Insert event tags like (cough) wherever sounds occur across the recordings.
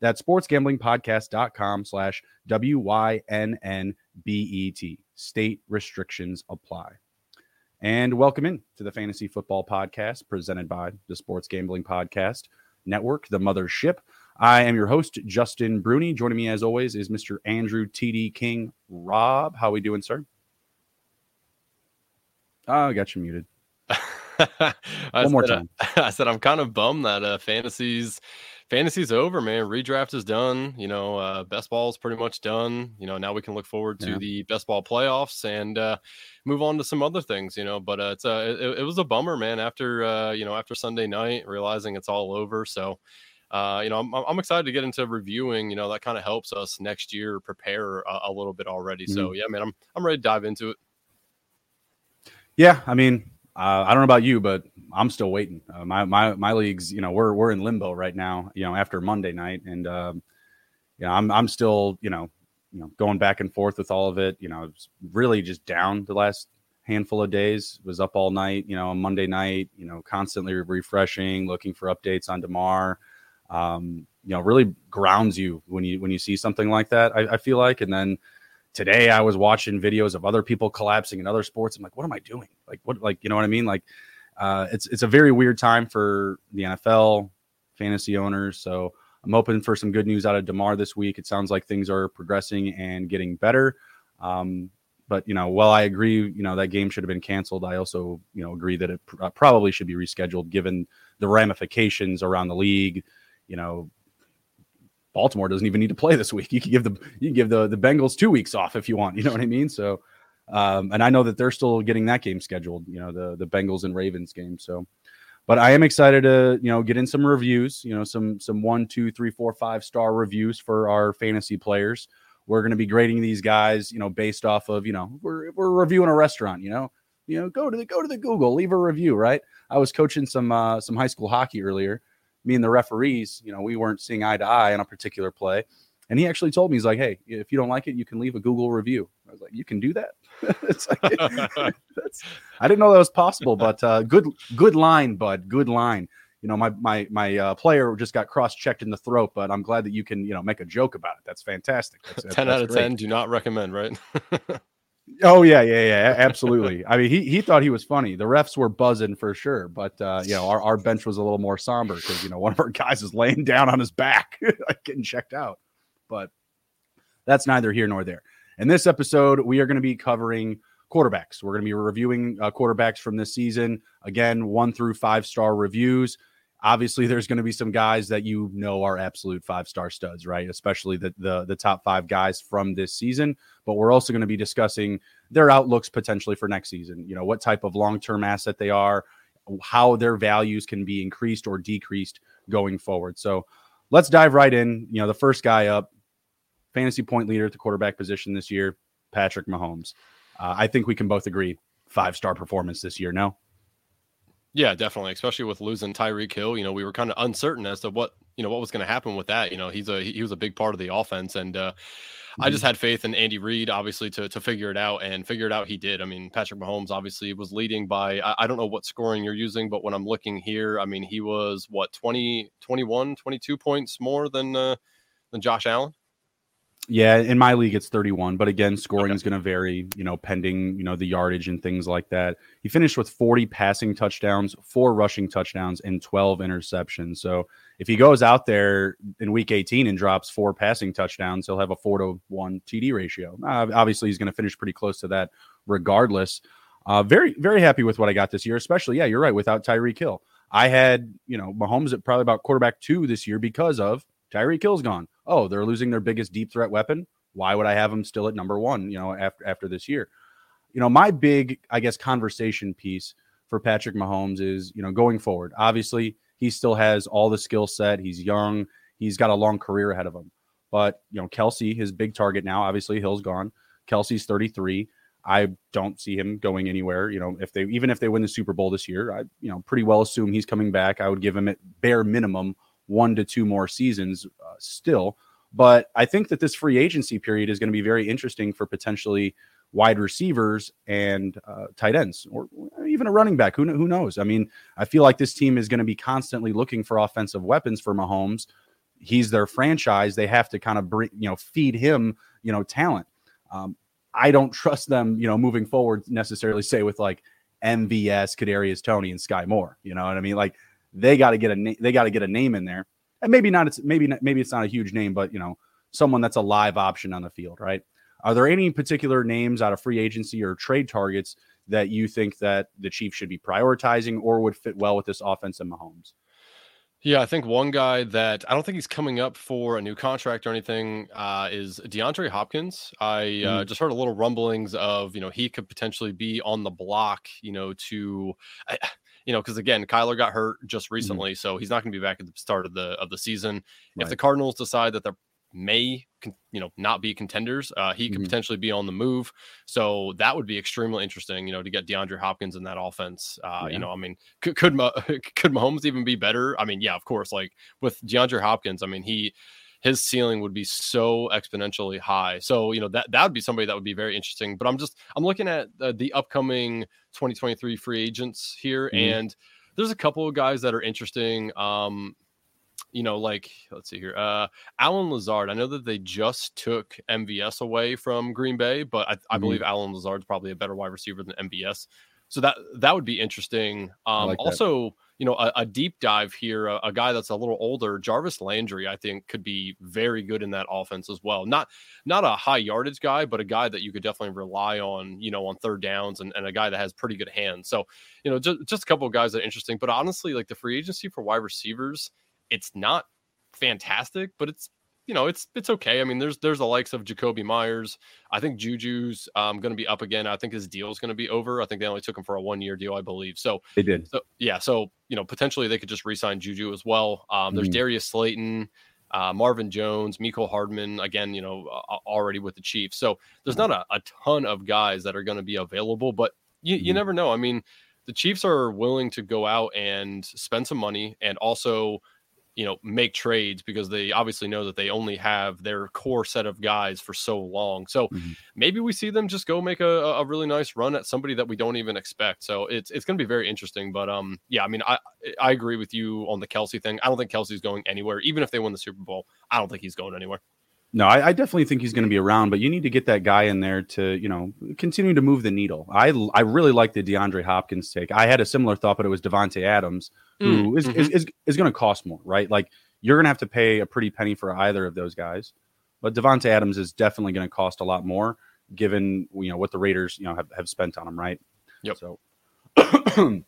That's sportsgamblingpodcast.com slash W-Y-N-N-B-E-T. State restrictions apply. And welcome in to the Fantasy Football Podcast presented by the Sports Gambling Podcast Network, the mothership. I am your host, Justin Bruni. Joining me as always is Mr. Andrew TD King. Rob, how we doing, sir? Oh, I got you muted. (laughs) One more time. Uh, (laughs) I said I'm kind of bummed that uh, fantasies fantasy's over, man. Redraft is done. You know, uh, best ball is pretty much done. You know, now we can look forward to yeah. the best ball playoffs and uh, move on to some other things. You know, but uh, it's uh, it, it, was a bummer, man. After uh, you know, after Sunday night, realizing it's all over. So. Uh, you know, I'm, I'm excited to get into reviewing. You know, that kind of helps us next year prepare a, a little bit already. Mm-hmm. So, yeah, man, I'm I'm ready to dive into it. Yeah, I mean, uh, I don't know about you, but I'm still waiting. Uh, my my my leagues, you know, we're we're in limbo right now. You know, after Monday night, and um, you know, I'm I'm still you know you know going back and forth with all of it. You know, really just down the last handful of days. Was up all night. You know, on Monday night. You know, constantly refreshing, looking for updates on Damar. Um, you know, really grounds you when you when you see something like that. I, I feel like, and then today I was watching videos of other people collapsing in other sports. I'm like, what am I doing? Like, what, like, you know what I mean? Like, uh, it's, it's a very weird time for the NFL fantasy owners. So I'm hoping for some good news out of Damar this week. It sounds like things are progressing and getting better. Um, but you know, while I agree, you know, that game should have been canceled. I also, you know, agree that it pr- uh, probably should be rescheduled given the ramifications around the league. You know, Baltimore doesn't even need to play this week. You can give the you can give the the Bengals two weeks off if you want. You know what I mean? So, um, and I know that they're still getting that game scheduled. You know, the the Bengals and Ravens game. So, but I am excited to you know get in some reviews. You know, some some one, two, three, four, five star reviews for our fantasy players. We're going to be grading these guys. You know, based off of you know we're we're reviewing a restaurant. You know, you know go to the go to the Google, leave a review. Right. I was coaching some uh, some high school hockey earlier me and the referees, you know, we weren't seeing eye to eye on a particular play. And he actually told me, he's like, hey, if you don't like it, you can leave a Google review. I was like, you can do that. (laughs) it's like, (laughs) I didn't know that was possible, but uh, good, good line, bud. Good line. You know, my my my uh, player just got cross checked in the throat, but I'm glad that you can, you know, make a joke about it. That's fantastic. That's, ten that's out of great. ten. Do not recommend, right? (laughs) Oh yeah, yeah, yeah, absolutely. I mean, he he thought he was funny. The refs were buzzing for sure, but uh, you know, our, our bench was a little more somber because you know one of our guys is laying down on his back, like getting checked out. But that's neither here nor there. In this episode, we are going to be covering quarterbacks. We're going to be reviewing uh, quarterbacks from this season. Again, one through five star reviews. Obviously, there's going to be some guys that you know are absolute five star studs, right? Especially the, the the top five guys from this season. But we're also going to be discussing their outlooks potentially for next season. You know, what type of long term asset they are, how their values can be increased or decreased going forward. So let's dive right in. You know, the first guy up, fantasy point leader at the quarterback position this year, Patrick Mahomes. Uh, I think we can both agree five star performance this year. No. Yeah, definitely. Especially with losing Tyreek Hill, you know, we were kind of uncertain as to what you know what was going to happen with that. You know, he's a he was a big part of the offense, and uh, mm-hmm. I just had faith in Andy Reid, obviously, to to figure it out, and figure it out. He did. I mean, Patrick Mahomes obviously was leading by I, I don't know what scoring you're using, but when I'm looking here, I mean, he was what 20, 21, 22 points more than uh, than Josh Allen. Yeah, in my league it's 31, but again, scoring okay. is going to vary, you know, pending, you know, the yardage and things like that. He finished with 40 passing touchdowns, four rushing touchdowns, and 12 interceptions. So if he goes out there in week 18 and drops four passing touchdowns, he'll have a four to one TD ratio. Uh, obviously, he's going to finish pretty close to that regardless. Uh, very, very happy with what I got this year, especially, yeah, you're right, without Tyreek Hill. I had, you know, Mahomes at probably about quarterback two this year because of Tyreek Hill's gone oh, they're losing their biggest deep threat weapon. Why would I have him still at number one? You know, after after this year, you know, my big, I guess, conversation piece for Patrick Mahomes is, you know, going forward. Obviously, he still has all the skill set. He's young. He's got a long career ahead of him. But you know, Kelce, his big target now. Obviously, Hill's gone. Kelce's 33. I don't see him going anywhere. You know, if they even if they win the Super Bowl this year, I you know pretty well assume he's coming back. I would give him at bare minimum one to two more seasons uh, still. But I think that this free agency period is going to be very interesting for potentially wide receivers and uh, tight ends, or even a running back. Who, who knows? I mean, I feel like this team is going to be constantly looking for offensive weapons for Mahomes. He's their franchise. They have to kind of bring, you know, feed him, you know, talent. Um, I don't trust them, you know, moving forward necessarily. Say with like MVS, Kadarius Toney, and Sky Moore. You know what I mean? Like they got to get a na- they got to get a name in there, and maybe not. It's maybe not, maybe it's not a huge name, but you know, someone that's a live option on the field, right? Are there any particular names out of free agency or trade targets that you think that the Chiefs should be prioritizing or would fit well with this offense and Mahomes? Yeah, I think one guy that I don't think he's coming up for a new contract or anything uh, is DeAndre Hopkins. I uh, mm-hmm. just heard a little rumblings of you know he could potentially be on the block, you know, to. You know, because again, Kyler got hurt just mm-hmm. recently, mm-hmm. so he's not going to be back at the start of the of the season. Right. If the Cardinals decide that they're may you know not be contenders. Uh, he could mm-hmm. potentially be on the move, so that would be extremely interesting. You know, to get DeAndre Hopkins in that offense. Uh, yeah. You know, I mean, could could, (laughs) could Mahomes even be better? I mean, yeah, of course. Like with DeAndre Hopkins, I mean he his ceiling would be so exponentially high. So you know that that would be somebody that would be very interesting. But I'm just I'm looking at uh, the upcoming 2023 free agents here, mm-hmm. and there's a couple of guys that are interesting. Um, you know, like let's see here, uh, Allen Lazard. I know that they just took MVS away from Green Bay, but I, mm-hmm. Believe Allen Lazard's probably a better wide receiver than MVS. So that that would be interesting. Um, like also, you know, a, a, deep dive here, a, a, guy that's a little older, Jarvis Landry, I think could be very good in that offense as well. Not not a high yardage guy, but a guy that you could definitely rely on, you know, on third downs and, and a guy that has pretty good hands. So, you know, just, just a couple of guys that are interesting. But honestly, like the free agency for wide receivers, it's not fantastic, but it's you know it's it's okay. I mean, there's there's the likes of Jakobi Meyers. I think Juju's um, going to be up again. I think his deal is going to be over. I think they only took him for a one year deal, I believe. So they did. So yeah, so you know potentially they could just re-sign Juju as well. Um, there's mm. Darius Slayton. Uh, Marvin Jones, Mecole Hardman, again, you know, uh, already with the Chiefs. So there's not a, a ton of guys that are going to be available, but you, you mm. never know. I mean, the Chiefs are willing to go out and spend some money and also you know make trades because they obviously know that they only have their core set of guys for so long. So mm-hmm. maybe we see them just go make a, a really nice run at somebody that we don't even expect. So it's it's going to be very interesting but um yeah i mean i i agree with you on the kelce thing. I don't think kelce's going anywhere. Even if they win the super bowl i don't think he's going anywhere no, I, I, definitely think he's going to be around, but you need to get that guy in there to, you know, continue to move the needle. I I really like the DeAndre Hopkins take. I had a similar thought, but it was Davante Adams, who mm, is, mm-hmm. is, is, is going to cost more, right? Like you're going to have to pay a pretty penny for either of those guys, but Davante Adams is definitely going to cost a lot more, given you know what the Raiders you know have, have spent on him, right? Yep. So (clears throat)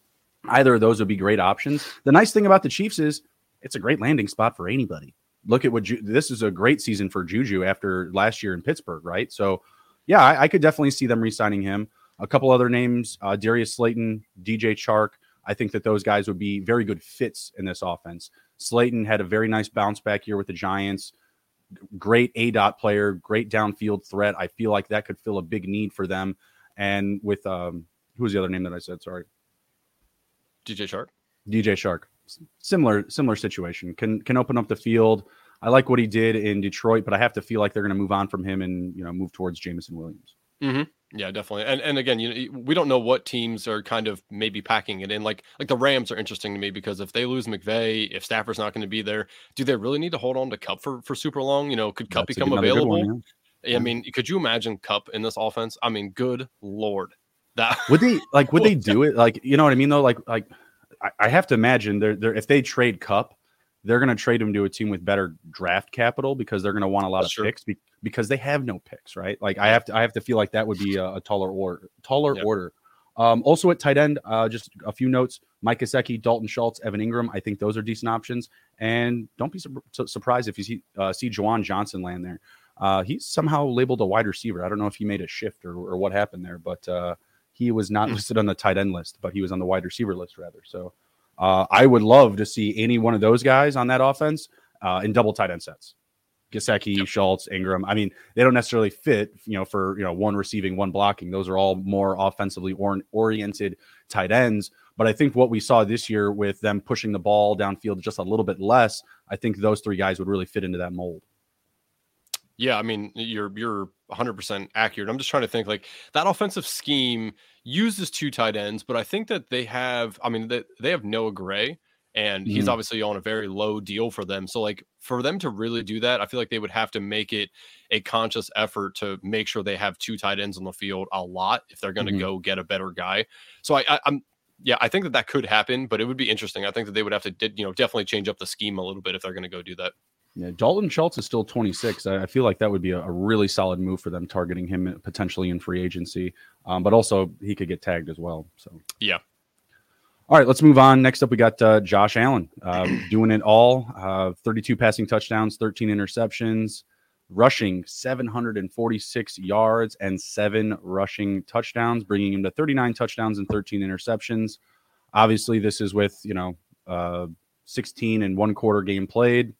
either of those would be great options. The nice thing about the Chiefs is it's a great landing spot for anybody look at what Ju- this is a great season for Juju after last year in Pittsburgh, right? So, yeah, I, I could definitely see them re-signing him. A couple other names: uh, Darius Slayton, DJ Chark. I think that those guys would be very good fits in this offense. Slayton had a very nice bounce back year with the Giants. Great A dot player, great downfield threat. I feel like that could fill a big need for them. And with um, who was the other name that I said? Sorry, DJ Chark. DJ Chark similar similar situation. Can can open up the field. I like what he did in Detroit, but I have to feel like they're going to move on from him and you know move towards Jameson Williams. Mm-hmm. Yeah, definitely. And and again, you know, we don't know what teams are kind of maybe packing it in. Like like the Rams are interesting to me because if they lose McVay, if Stafford's not going to be there, do they really need to hold on to Kupp for for super long? You know, could Kupp That's become available? One, yeah. I mean, could you imagine Kupp in this offense? I mean, good lord, that would they like? Would (laughs) they do it? Like, you know what I mean? Though, like, like I, I have to imagine they're, they're if they trade Kupp, they're going to trade him to a team with better draft capital because they're going to want a lot of picks be, because they have no picks, right? Like I have to, I have to feel like that would be a, a taller order, taller yep. order. Um, also at tight end, uh, just a few notes: Mike Gesicki, Dalton Schultz, Evan Engram. I think those are decent options. And don't be su- surprised if you see uh, see Juwan Johnson land there. Uh, he's somehow labeled a wide receiver. I don't know if he made a shift or, or what happened there, but uh, he was not hmm. listed on the tight end list, but he was on the wide receiver list rather. So uh, I would love to see any one of those guys on that offense uh, in double tight end sets. Gesicki, yep. Schultz, Engram. I mean, they don't necessarily fit, you know, for you know one receiving, one blocking. Those are all more offensively or- oriented tight ends. But I think what we saw this year with them pushing the ball downfield just a little bit less, I think those three guys would really fit into that mold. Yeah, I mean, you're you're 100% accurate. I'm just trying to think like that offensive scheme uses two tight ends, but I think that they have I mean, they, they have Noah Gray and mm-hmm. he's obviously on a very low deal for them. So like for them to really do that, I feel like they would have to make it a conscious effort to make sure they have two tight ends on the field a lot if they're going to mm-hmm. go get a better guy. So I, I I'm yeah, I think that that could happen, but it would be interesting. I think that they would have to, you know, definitely change up the scheme a little bit if they're going to go do that. Yeah, Dalton Schultz is still 26. I, feel like that would be a, a, really solid move for them, targeting him potentially in free agency. Um, but also he could get tagged as well. So yeah. All right, let's move on. Next up, we got uh, Josh Allen uh, (clears throat) doing it all. Uh, 32 passing touchdowns, 13 interceptions, rushing 746 yards and seven rushing touchdowns, bringing him to 39 touchdowns and 13 interceptions. Obviously, this is with you know uh, 16 and one quarter game played.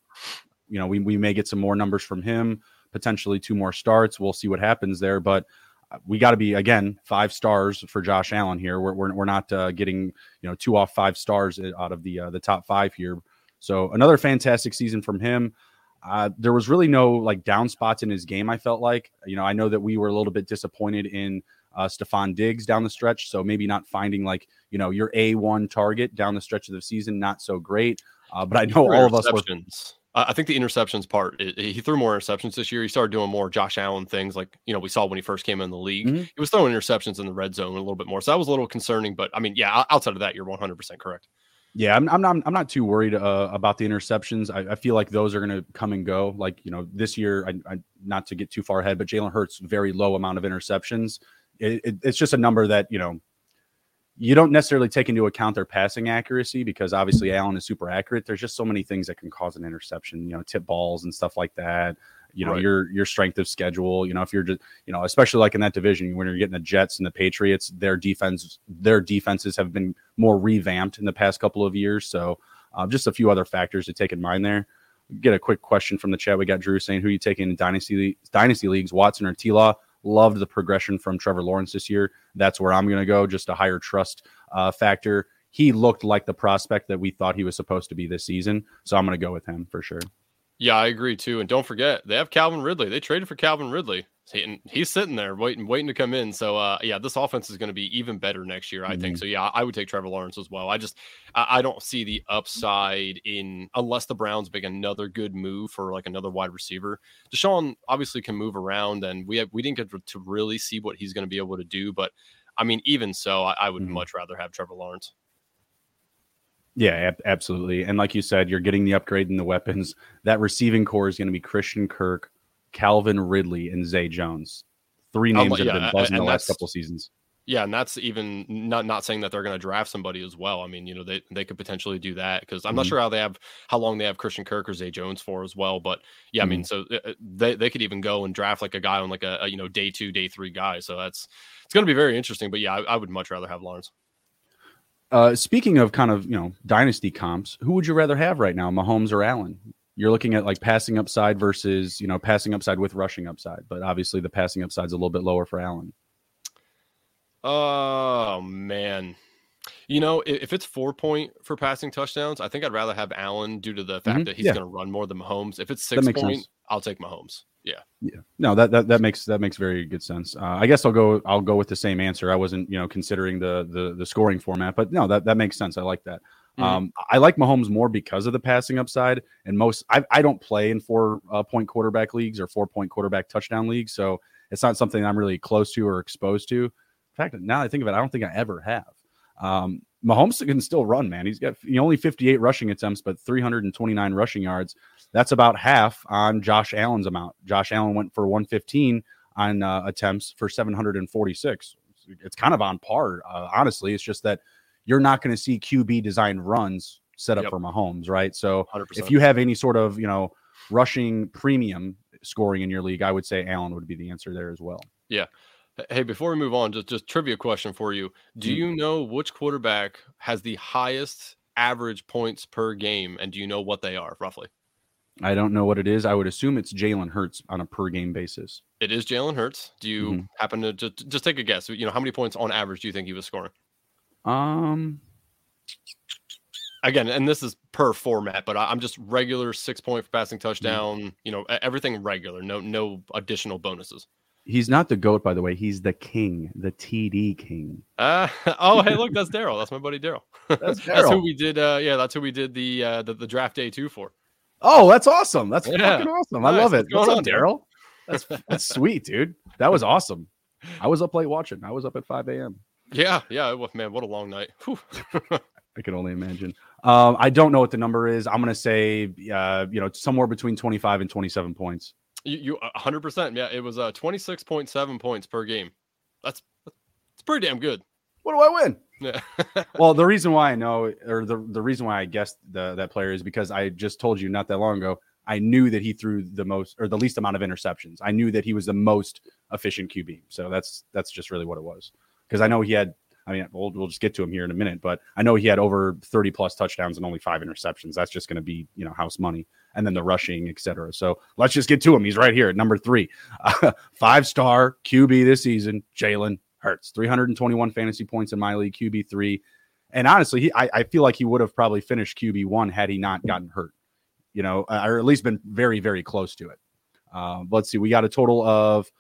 You know, we we may get some more numbers from him, potentially two more starts. We'll see what happens there, but uh, we got to be again five stars for Josh Allen here. We're we're, we're not uh, getting you know two off five stars out of the uh, the top five here. So another fantastic season from him. Uh, there was really no like down spots in his game. I felt like, you know, I know that we were a little bit disappointed in uh, Stefon Diggs down the stretch, so maybe not finding like you know your A one target down the stretch of the season, not so great. Uh, but I know all of us were. I think the interceptions part, he threw more interceptions this year. He started doing more Josh Allen things, like you know we saw when he first came in the league. Mm-hmm. He was throwing interceptions in the red zone a little bit more, so that was a little concerning. But I mean, yeah, outside of that, you're 100 percent correct. Yeah, I'm, I'm not. I'm not too worried uh, about the interceptions. I, I, feel like those are going to come and go. Like you know, this year, I, I, not to get too far ahead, but Jalen Hurts very low amount of interceptions. It, it, it's just a number that you know you don't necessarily take into account their passing accuracy because obviously Allen is super accurate. There's just so many things that can cause an interception. You know, tip balls and stuff like that you know right. your your strength of schedule you know if you're just you know especially like in that division when you're getting the jets and the patriots their defense their defenses have been more revamped in the past couple of years so uh, just a few other factors to take in mind there get a quick question from the chat we got drew saying who are you taking in dynasty dynasty leagues watson or t-law loved the progression from trevor lawrence this year. That's where i'm going to go just a higher trust uh, factor. He looked like the prospect that we thought he was supposed to be this season so i'm going to go with him for sure yeah, I agree too. And don't forget, they have Calvin Ridley. They traded for Calvin Ridley. He's sitting there waiting, waiting to come in. So, uh, yeah, this offense is going to be even better next year, I mm-hmm. think. So, yeah, I would take Trevor Lawrence as well. I just, I don't see the upside in unless the Browns make another good move for like another wide receiver. Deshaun obviously can move around, and we have we didn't get to really see what he's going to be able to do. But I mean, even so, I, I would mm-hmm. much rather have Trevor Lawrence. Yeah, ab- absolutely. And like you said, you're getting the upgrade in the weapons. That receiving corps is going to be Christian Kirk, Calvin Ridley, and Zay Jones. Three names um, that have been buzzing the last couple seasons. Yeah, and that's even not not saying that they're going to draft somebody as well. I mean, you know, they they could potentially do that because I'm not mm-hmm. sure how they have how long they have Christian Kirk or Zay Jones for as well. But yeah, mm-hmm. I mean, mm-hmm. so uh, uh, they they could even go and draft like a guy on like a, a you know day two, day three guy. So that's it's going to be very interesting. But yeah, I, I would much rather have Lawrence. Uh, speaking of kind of you know dynasty comps, who would you rather have right now, Mahomes or Allen? You're looking at like passing upside versus you know passing upside with rushing upside, but obviously the passing upside is a little bit lower for Allen. Oh man, you know if it's four point for passing touchdowns, I think I'd rather have Allen due to the fact mm-hmm. that he's yeah. going to run more than Mahomes. If it's six point, sense. I'll take Mahomes. Yeah. Yeah. No, that, that that makes that makes very good sense. Uh, I guess I'll go I'll go with the same answer. I wasn't, you know, considering the the the scoring format, but no, that that makes sense. I like that. Mm-hmm. Um, I like Mahomes more because of the passing upside, and most I, I don't play in four uh, point quarterback leagues or four point quarterback touchdown leagues, so it's not something I'm really close to or exposed to. In fact, now I think of it, I don't think I ever have. Um, Mahomes can still run, man. He's got he only 58 rushing attempts, but 329 rushing yards. That's about half on Josh Allen's amount. Josh Allen went for 115 on uh, attempts for 746. It's kind of on par, uh, honestly. It's just that you're not going to see QB designed runs set up yep. for Mahomes, right? So 100%. if you have any sort of you know rushing premium scoring in your league, I would say Allen would be the answer there as well. Yeah. Hey, before we move on, just just trivia question for you. Do mm-hmm. you know which quarterback has the highest average points per game, and do you know what they are roughly? I don't know what it is. I would assume it's Jalen Hurts on a per game basis. It is Jalen Hurts. Do you mm-hmm. happen to just, just take a guess? You know, how many points on average do you think he was scoring? Um, again, and this is per format, but I'm just regular six point for passing touchdown. Mm-hmm. You know, everything regular. No, no additional bonuses. He's not the goat, by the way. He's the king, the TD king. Uh, (laughs) oh, hey, look, that's Daryl. That's my buddy Daryl. (laughs) That's, that's who we did. Uh, yeah, that's who we did the, uh, the the draft day two for. Oh, that's awesome. That's yeah. fucking awesome. Nice. I love it. What's, What's up, Daryl? That's (laughs) that's sweet, dude. That was awesome. I was up late watching. I was up at 5 a.m. Yeah, yeah. Man, what a long night. I can only imagine. Um, I don't know what the number is. I'm gonna say, uh, you know, somewhere between 25 and 27 points. You, you 100. percent Yeah, it was uh 26.7 points per game. That's that's pretty damn good. What do I win? Yeah. (laughs) well, the reason why I know, or the the reason why I guessed the, that player is because I just told you not that long ago. I knew that he threw the most or the least amount of interceptions. I knew that he was the most efficient QB. So that's that's just really what it was. Because I know he had. I mean, we'll, we'll just get to him here in a minute, but I know he had over 30 plus touchdowns and only five interceptions. That's just going to be, you know, house money and then the rushing, etc. So let's just get to him. He's right here at number three, (laughs) uh, five star QB this season, Jalen Hurts, 321 fantasy points in my league, QB three. And honestly, he, I, I feel like he would have probably finished QB one had he not gotten hurt, you know, or at least been very, very close to it. Uh, let's see, we got a total of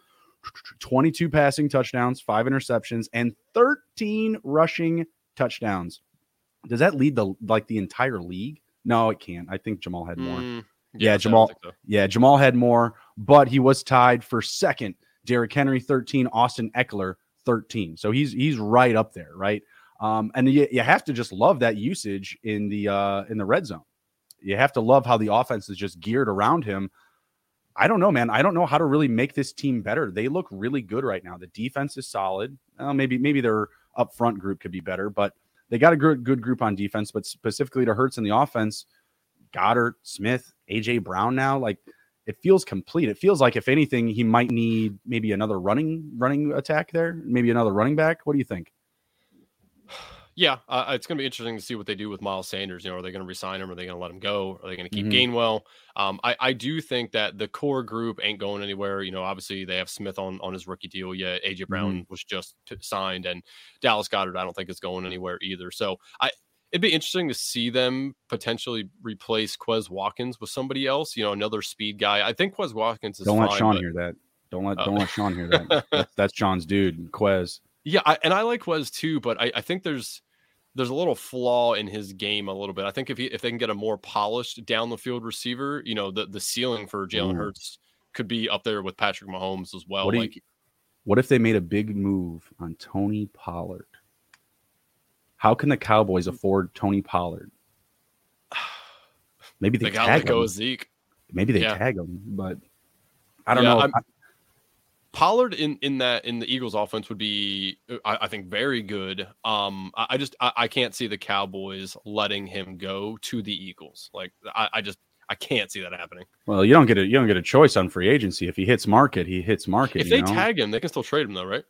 22 passing touchdowns, five interceptions, and 13 rushing touchdowns. Does that lead the like the entire league? No, it can't. I think Jamal had more. Mm, yeah, yeah Jamal. So. Yeah, Jamal had more, but he was tied for second. Derrick Henry 13, Austin Ekeler 13. So he's he's right up there, right? Um, and you, you have to just love that usage in the uh, in the red zone. You have to love how the offense is just geared around him. I don't know, man. I don't know how to really make this team better. They look really good right now. The defense is solid. Uh, maybe maybe their up front group could be better, but they got a good good group on defense. But specifically to Hurts in the offense, Goedert, Smith, AJ Brown now, like it feels complete. It feels like if anything, he might need maybe another running running attack there, maybe another running back. What do you think? Yeah, uh, it's going to be interesting to see what they do with Miles Sanders. You know, are they going to resign him? Are they going to let him go? Are they going to keep mm-hmm. Gainwell? Um, I, I do think that the core group ain't going anywhere. You know, obviously they have Smith on on his rookie deal. Yeah, AJ Brown mm-hmm. was just t- signed, and Dallas Goedert I don't think is going anywhere either. So I it'd be interesting to see them potentially replace Quez Watkins with somebody else. You know, another speed guy. I think Quez Watkins is. Don't let Sean but... hear that. Don't let uh, don't let Sean hear that. that's, (laughs) that's Sean's dude, Quez. Yeah, I, and I like Wes too, but I, I think there's there's a little flaw in his game a little bit. I think if he, if they can get a more polished down the field receiver, you know, the the ceiling for Jalen mm. Hurts could be up there with Patrick Mahomes as well. What, like, you, what if they made a big move on Tony Pollard? How can the Cowboys mm. afford Tony Pollard? (sighs) Maybe they, they tag him. Zeke. Maybe they yeah. tag him, but I don't yeah, know. Pollard in in that in the Eagles offense would be I, I think very good. Um I, I just I, I, can't see the Cowboys letting him go to the Eagles. Like I, I just I can't see that happening. Well, you don't get a you don't get a choice on free agency. If he hits market, he hits market. If they know? tag him, they can still trade him though, right?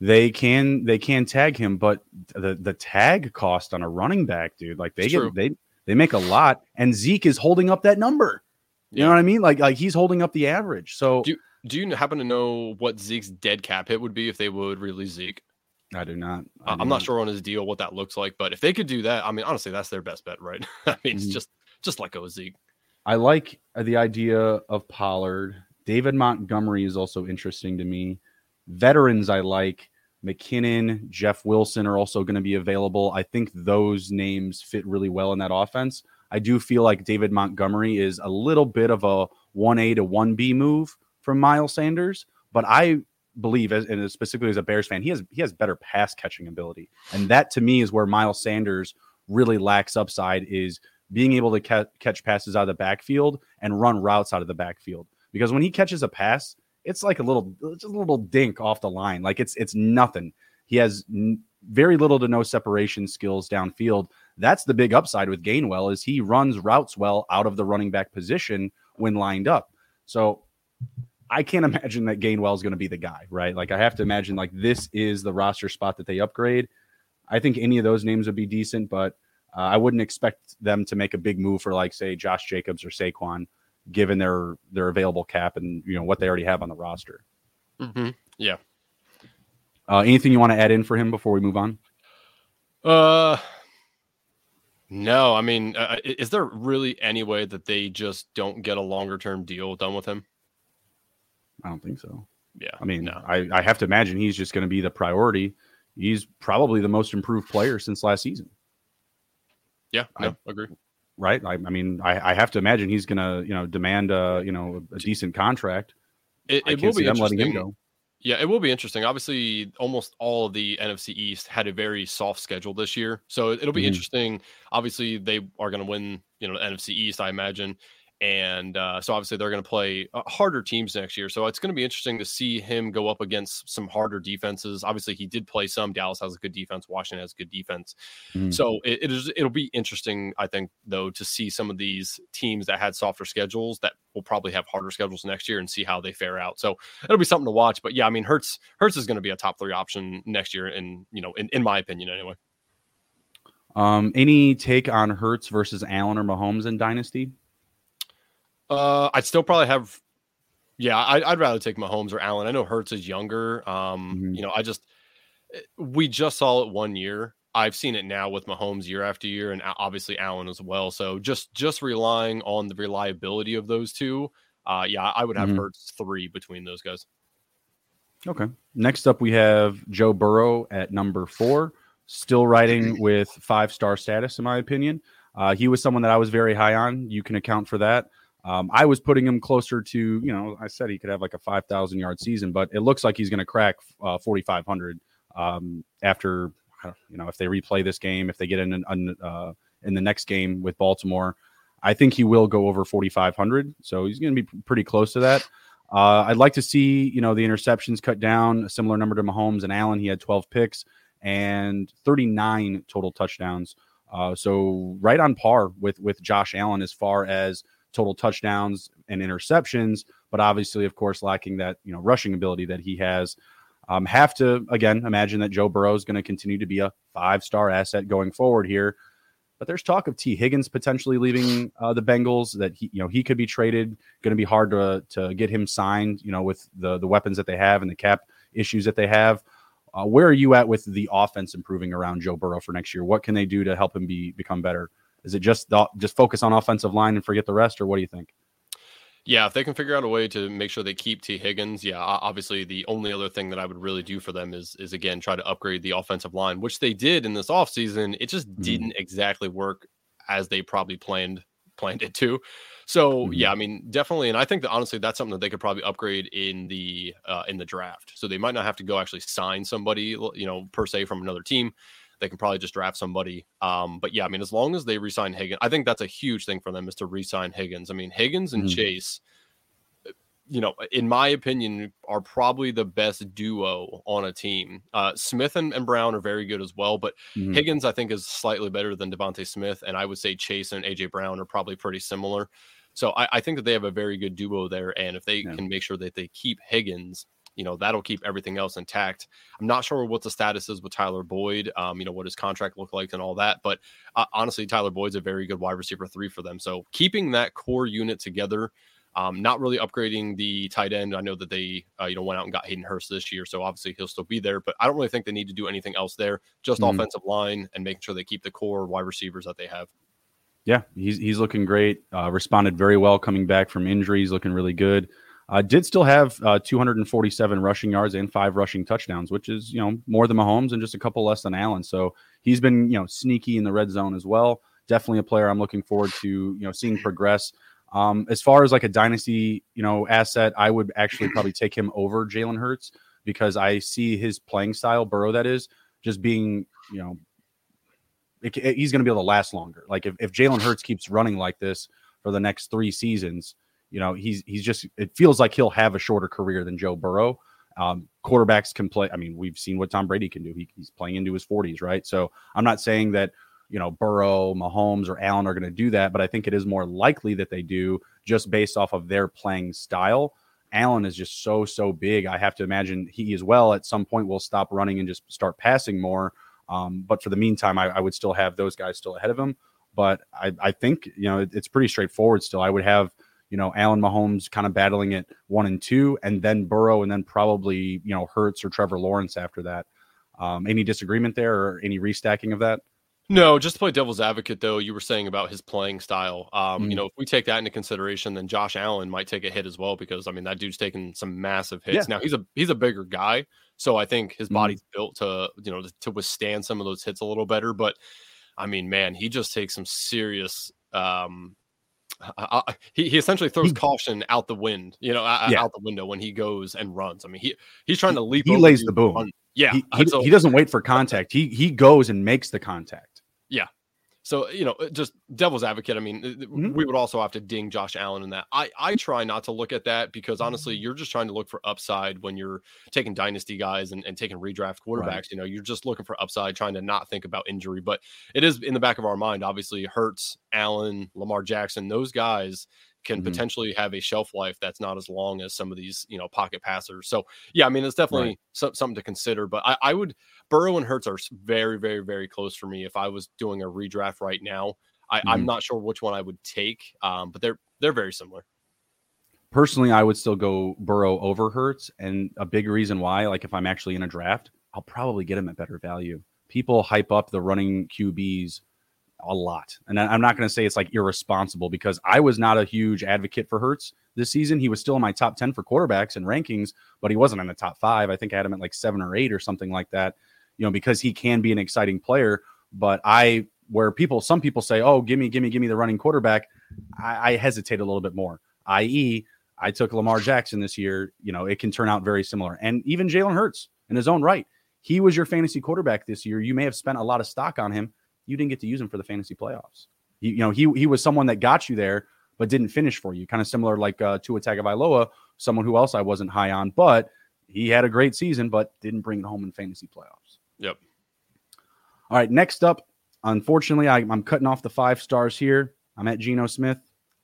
they can they can tag him, but the the tag cost on a running back, dude, like they it's get true. they they make a lot, and Zeke is holding up that number. You yeah. know what I mean? Like like he's holding up the average. So do do you happen to know what Zeke's dead cap hit would be if they would release Zeke? I do not. I am not, not sure on his deal what that looks like, but if they could do that, I mean, honestly, that's their best bet, right? (laughs) I mean, it's mm-hmm. just just like go Zeke. I like the idea of Pollard. David Montgomery is also interesting to me. Veterans, I like. McKinnon, Jeff Wilson are also going to be available. I think those names fit really well in that offense. I do feel like David Montgomery is a little bit of a 1A to 1B move from Miles Sanders, but I believe as and specifically as a Bears fan, he has he has better pass catching ability. And that to me is where Miles Sanders really lacks upside is being able to ca- catch passes out of the backfield and run routes out of the backfield. Because when he catches a pass, it's like a little just a little dink off the line. Like it's it's nothing. He has n- very little to no separation skills downfield. That's the big upside with Gainwell is he runs routes well out of the running back position when lined up. So I can't (laughs) imagine that Gainwell is going to be the guy, right? Like I have to imagine like this is the roster spot that they upgrade. I think any of those names would be decent, but uh, I wouldn't expect them to make a big move for like say Josh Jacobs or Saquon given their their available cap and you know what they already have on the roster. Mm-hmm. Yeah. Uh, anything you want to add in for him before we move on? Uh, no. I mean, uh, is there really any way that they just don't get a longer term deal done with him? I don't think so. Yeah. I mean, no. I, I have to imagine he's just going to be the priority. He's probably the most improved player since last season. Yeah, no, I agree. Right. I, I mean, I, I, have to imagine he's going to, you know, demand a, you know, a decent contract. It, it will be them letting him go. Yeah, it will be interesting. Obviously, almost all of the NFC East had a very soft schedule this year, so it'll be mm-hmm. interesting. Obviously, they are going to win, you know, the NFC East, I imagine, and uh, so obviously they're going to play uh, harder teams next year. So it's going to be interesting to see him go up against some harder defenses. Obviously, he did play some. Dallas has a good defense. Washington has good defense. Mm-hmm. So it, it is. It'll be interesting, I think, though, to see some of these teams that had softer schedules that will probably have harder schedules next year and see how they fare out. So it'll be something to watch. But yeah, I mean, Hurts Hurts is going to be a top three option next year, and you know, in, in my opinion, anyway. Um, any take on Hurts versus Allen or Mahomes in Dynasty? Uh, I'd still probably have. Yeah, I, I'd rather take Mahomes or Allen. I know Hurts is younger. Um, mm-hmm. you know, I just we just saw it one year. I've seen it now with Mahomes year after year, and obviously Allen as well. So just just relying on the reliability of those two, uh, yeah, I would have mm-hmm. Hurts three between those guys. Okay. Next up, we have Joe Burrow at number four, still riding (clears throat) with five star status, in my opinion. Uh, he was someone that I was very high on. You can account for that. Um, I was putting him closer to, you know, I said he could have like a 5,000 yard season, but it looks like he's going to crack uh, 4,500 um, after, you know, if they replay this game, if they get in an, uh, in the next game with Baltimore, I think he will go over 4,500. So he's going to be pretty close to that. Uh, I'd like to see, you know, the interceptions cut down, a similar number to Mahomes and Allen. He had 12 picks and 39 total touchdowns. Uh, so right on par with with Josh Allen as far as total touchdowns and interceptions, but obviously, of course, lacking that you know rushing ability that he has. Um, have to again imagine that Joe Burrow is going to continue to be a five star asset going forward here. But there's talk of Tee Higgins potentially leaving uh, the Bengals. That he, you know, he could be traded. Going to be hard to to get him signed. You know, with the the weapons that they have and the cap issues that they have. Uh, where are you at with the offense improving around Joe Burrow for next year? What can they do to help him be become better? Is it just just focus on offensive line and forget the rest, or what do you think? Yeah, if they can figure out a way to make sure they keep Tee Higgins, yeah, obviously the only other thing that I would really do for them is is again try to upgrade the offensive line, which they did in this offseason. It just mm-hmm. didn't exactly work as they probably planned planned it to. So mm-hmm. yeah, I mean, definitely, and I think that honestly, that's something that they could probably upgrade in the uh, in the draft. So they might not have to go actually sign somebody, you know, per se from another team they can probably just draft somebody. Um, but yeah, I mean, as long as they resign Higgins, I think that's a huge thing for them is to resign Higgins. I mean, Higgins and mm-hmm. Chase, you know, in my opinion, are probably the best duo on a team. Uh, Smith and, and, Brown are very good as well, but mm-hmm. Higgins, I think, is slightly better than DeVonta Smith, and I would say Chase and AJ Brown are probably pretty similar. So I, I think that they have a very good duo there, and if they yeah. can make sure that they keep Higgins, you know that'll keep everything else intact. I'm not sure what the status is with Tyler Boyd, um, you know what his contract look like and all that, but uh, honestly, Tyler Boyd's a very good wide receiver three for them. So keeping that core unit together. Um, not really upgrading the tight end. I know that they, uh, you know, went out and got Hayden Hurst this year, so obviously he'll still be there. But I don't really think they need to do anything else there. Just mm-hmm. offensive line and making sure they keep the core wide receivers that they have. Yeah, he's he's looking great. Uh, responded very well coming back from injuries, looking really good. Uh, did still have uh, 247 rushing yards and five rushing touchdowns, which is you know more than Mahomes and just a couple less than Allen. So he's been you know sneaky in the red zone as well. Definitely a player I'm looking forward to you know seeing progress. Um, as far as like a dynasty you know asset, I would actually probably take him over Jalen Hurts because I see his playing style, Burrow that is, just being you know it, it, he's going to be able to last longer. Like if, if Jalen Hurts keeps running like this for the next three seasons you know, he's he's just it feels like he'll have a shorter career than Joe Burrow. Um, quarterbacks can play. I mean, we've seen what Tom Brady can do. He, he's playing into his 40s, right? So I'm not saying that you know Burrow, Mahomes, or Allen are going to do that, but I think it is more likely that they do just based off of their playing style. Allen is just so so big. I have to imagine he as well at some point will stop running and just start passing more. Um, but for the meantime, I, I, would still have those guys still ahead of him. But I, I think you know it, it's pretty straightforward. Still, I would have you know, Allen Mahomes kind of battling it one and two, and then Burrow, and then probably, you know, Hurts or Trevor Lawrence after that. Um, any disagreement there or any restacking of that? No, just to play devil's advocate, though, you were saying about his playing style. Um, mm-hmm. You know, if we take that into consideration, then Josh Allen might take a hit as well because I mean that dude's taking some massive hits. Yeah. Now he's a he's a bigger guy, so I think his mm-hmm. body's built to you know to, to, withstand some of those hits a little better. But I mean, man, he just takes some serious. Um, I, I, he, he essentially throws he, caution out the wind, you know, yeah. out the window when he goes and runs. I mean, he he's trying to leap. He lays the boom. Run. Yeah, he, uh, he, so, he doesn't wait for (laughs) contact. He he goes and makes the contact. Yeah. So you know, uh, just devil's advocate. I mean, mm-hmm. we would also have to ding Josh Allen in that. I I try not to look at that because honestly, you're just trying to look for upside when you're taking dynasty guys and, and taking redraft quarterbacks. Right. You know, you're just looking for upside, trying to not think about injury. But it is in the back of our mind. Obviously, Hurts, Allen, Lamar Jackson, those guys can mm-hmm. potentially have a shelf life that's not as long as some of these, you know, pocket passers. So yeah, I mean, it's definitely right. so, something to consider. But I, I, would Burrow and Hurts are very, very, very close for me. If I was doing a redraft right now, I, am mm-hmm. not sure which one I would take, um, but they're they're very similar. Personally, I would still go Burrow over Hurts, and a big reason why, like if I'm actually in a draft, I'll probably get him at better value. People hype up the running QBs a lot. And I'm not going to say it's like irresponsible because I was not a huge advocate for Hurts this season. He was still in my top 10 for quarterbacks and rankings, but he wasn't in the top five. I think I had him at like seven or eight or something like that, you know, because he can be an exciting player. But I, where people, some people say, oh, give me, give me, give me the running quarterback, I, I hesitate a little bit more, i.e., I took Lamar Jackson this year. You know, it can turn out very similar. And even Jalen Hurts in his own right. He was your fantasy quarterback this year. You may have spent a lot of stock on him you didn't get to use him for the fantasy playoffs. You, you know, he he was someone that got you there, but didn't finish for you. Kind of similar like uh, Tua Tagovailoa, someone who else I wasn't high on, but he had a great season, but didn't bring it home in fantasy playoffs. Yep. All right, next up, unfortunately, I, I'm cutting off the five stars here. I'm at Geno Smith.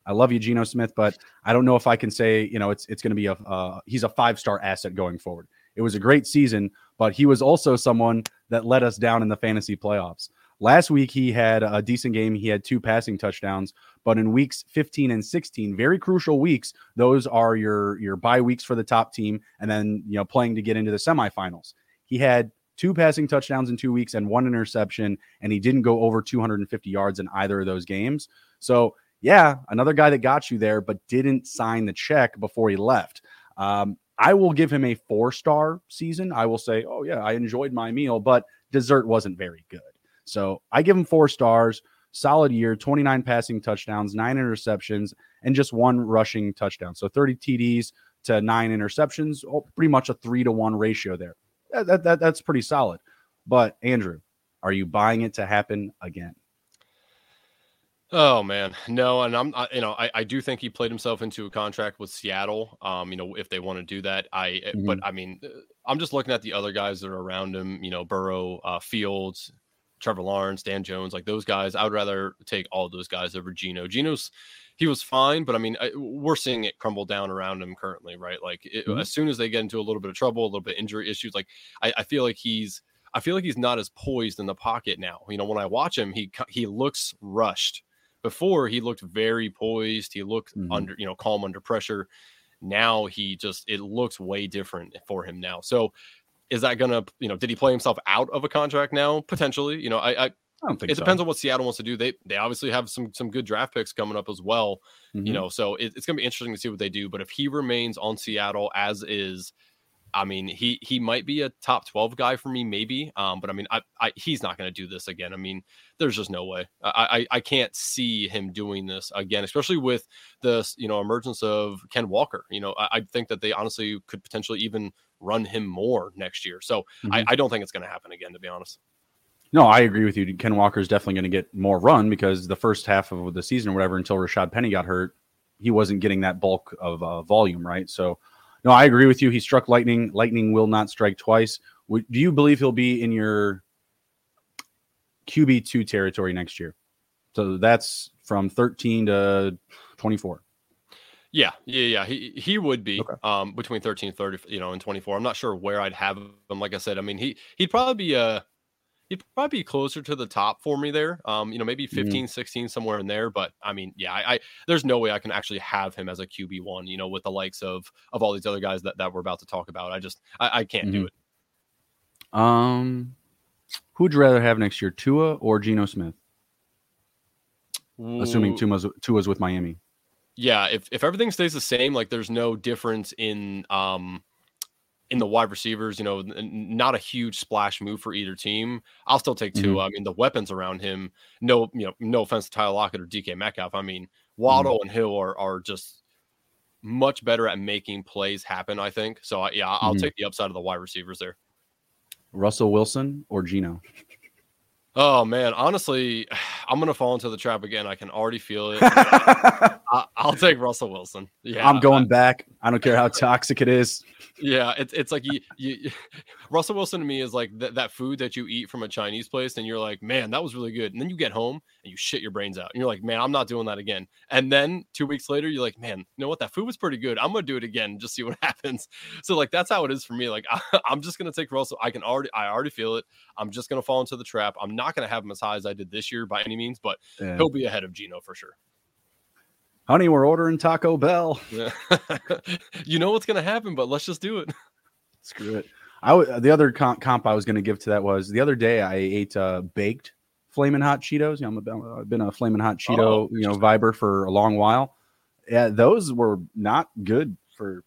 I love you, Geno Smith, but I don't know if I can say, you know, it's it's going to be a uh, he's a five star asset going forward. It was a great season, but he was also someone that let us down in the fantasy playoffs. Last week, he had a decent game. He had two passing touchdowns, but in weeks 15 and 16, very crucial weeks, those are your your bye weeks for the top team, and then you know playing to get into the semifinals. He had two passing touchdowns in two weeks and one interception, and he didn't go over 250 yards in either of those games. So yeah, another guy that got you there, but didn't sign the check before he left. Um, I will give him a four star season. I will say, oh yeah, I enjoyed my meal, but dessert wasn't very good. So I give him four stars. Solid year, 29 passing touchdowns, nine interceptions, and just one rushing touchdown. So 30 TDs to nine interceptions, oh, pretty much a three to one ratio there. That, that, that, that's pretty solid. But Andrew, are you buying it to happen again? Oh man, no, and I'm, I, you know, I, I do think he played himself into a contract with Seattle. Um, you know, if they want to do that, I, eh, mm-hmm. but I mean, I'm just looking at the other guys that are around him. You know, Burrow, uh, Fields, Trevor Lawrence, Dan Jones, like those guys. I would rather take all those guys over Geno. Geno's he was fine, but I mean, I, we're seeing it crumble down around him currently, right? Like it, mm-hmm. as soon as they get into a little bit of trouble, a little bit injury issues, like I, I feel like he's I feel like he's not as poised in the pocket now. You know, when I watch him, he he looks rushed. Before he looked very poised. He looked mm-hmm. under, you know, calm under pressure. Now he just it looks way different for him now. So is that gonna, you know, did he play himself out of a contract now? Potentially, you know, I, I, I don't think it so. depends on what Seattle wants to do. They they obviously have some some good draft picks coming up as well, mm-hmm. you know, so it, it's gonna be interesting to see what they do. But if he remains on Seattle as is, I mean, he he might be a top twelve guy for me, maybe. Um, but I mean, I, I he's not going to do this again. I mean, there's just no way. I, I I can't see him doing this again, especially with the you know emergence of Ken Walker. You know, I, I think that they honestly could potentially even run him more next year. So mm-hmm. I, I don't think it's going to happen again, to be honest. No, I agree with you. Ken Walker is definitely going to get more run because the first half of the season or whatever, until Rashad Penny got hurt, he wasn't getting that bulk of uh, volume, right? So, no, I agree with you. He struck lightning. Lightning will not strike twice. do you believe he'll be in your QB two territory next year? So that's from 13 to 24. Yeah, yeah, yeah. He he would be okay. um between 13 30, you know, and 24. I'm not sure where I'd have him. Like I said, I mean, he he'd probably be a he'd probably be closer to the top for me there. Um, you know, maybe mm-hmm. 15, mm-hmm. 16, somewhere in there. But I mean, yeah, I, I, there's no way I can actually have him as a QB one. You know, with the likes of of all these other guys that, that we're about to talk about. I just I, I can't mm-hmm. do it. Um, who'd you rather have next year, Tua or Geno Smith? Ooh. Assuming Tua's Tua's with Miami. Yeah, if if everything stays the same, like there's no difference in um in the wide receivers, you know, not a huge splash move for either team. I'll still take Tua mm-hmm. I mean, the weapons around him, no, you know, no offense to Tyler Lockett or DK Metcalf. I mean, Waddle mm-hmm. and Hill are are just much better at making plays happen, I think. So yeah, I'll mm-hmm. take the upside of the wide receivers there. Russell Wilson or Geno? Oh man, honestly, (sighs) I'm gonna fall into the trap again. I can already feel it. (laughs) I, will take Russell Wilson. Yeah, I'm going I, back. I don't care how toxic it is. Yeah, it's it's like you, you Russell Wilson to me is like th- that food that you eat from a Chinese place, and you're like, man, that was really good. And then you get home and you shit your brains out, and you're like, man, I'm not doing that again. And then two weeks later, you're like, man, you know what? That food was pretty good. I'm gonna do it again, just see what (laughs) happens. So like that's how it is for me. Like I, (laughs) I'm just gonna take Russell. I can already, I already feel it. I'm just gonna fall into the trap. I'm not gonna have him as high as I did this year by any means, but yeah. he'll be ahead of Geno for sure honey, we're ordering Taco Bell. Yeah. (laughs) you know what's going to happen, but let's just do it. (laughs) Screw it. I w- the other comp, comp I was going to give to that was the other day I ate uh, baked flaming hot Cheetos. You know, I'm a, I've been a flaming hot Cheeto oh, you know viber for a long while. Yeah, those were not good for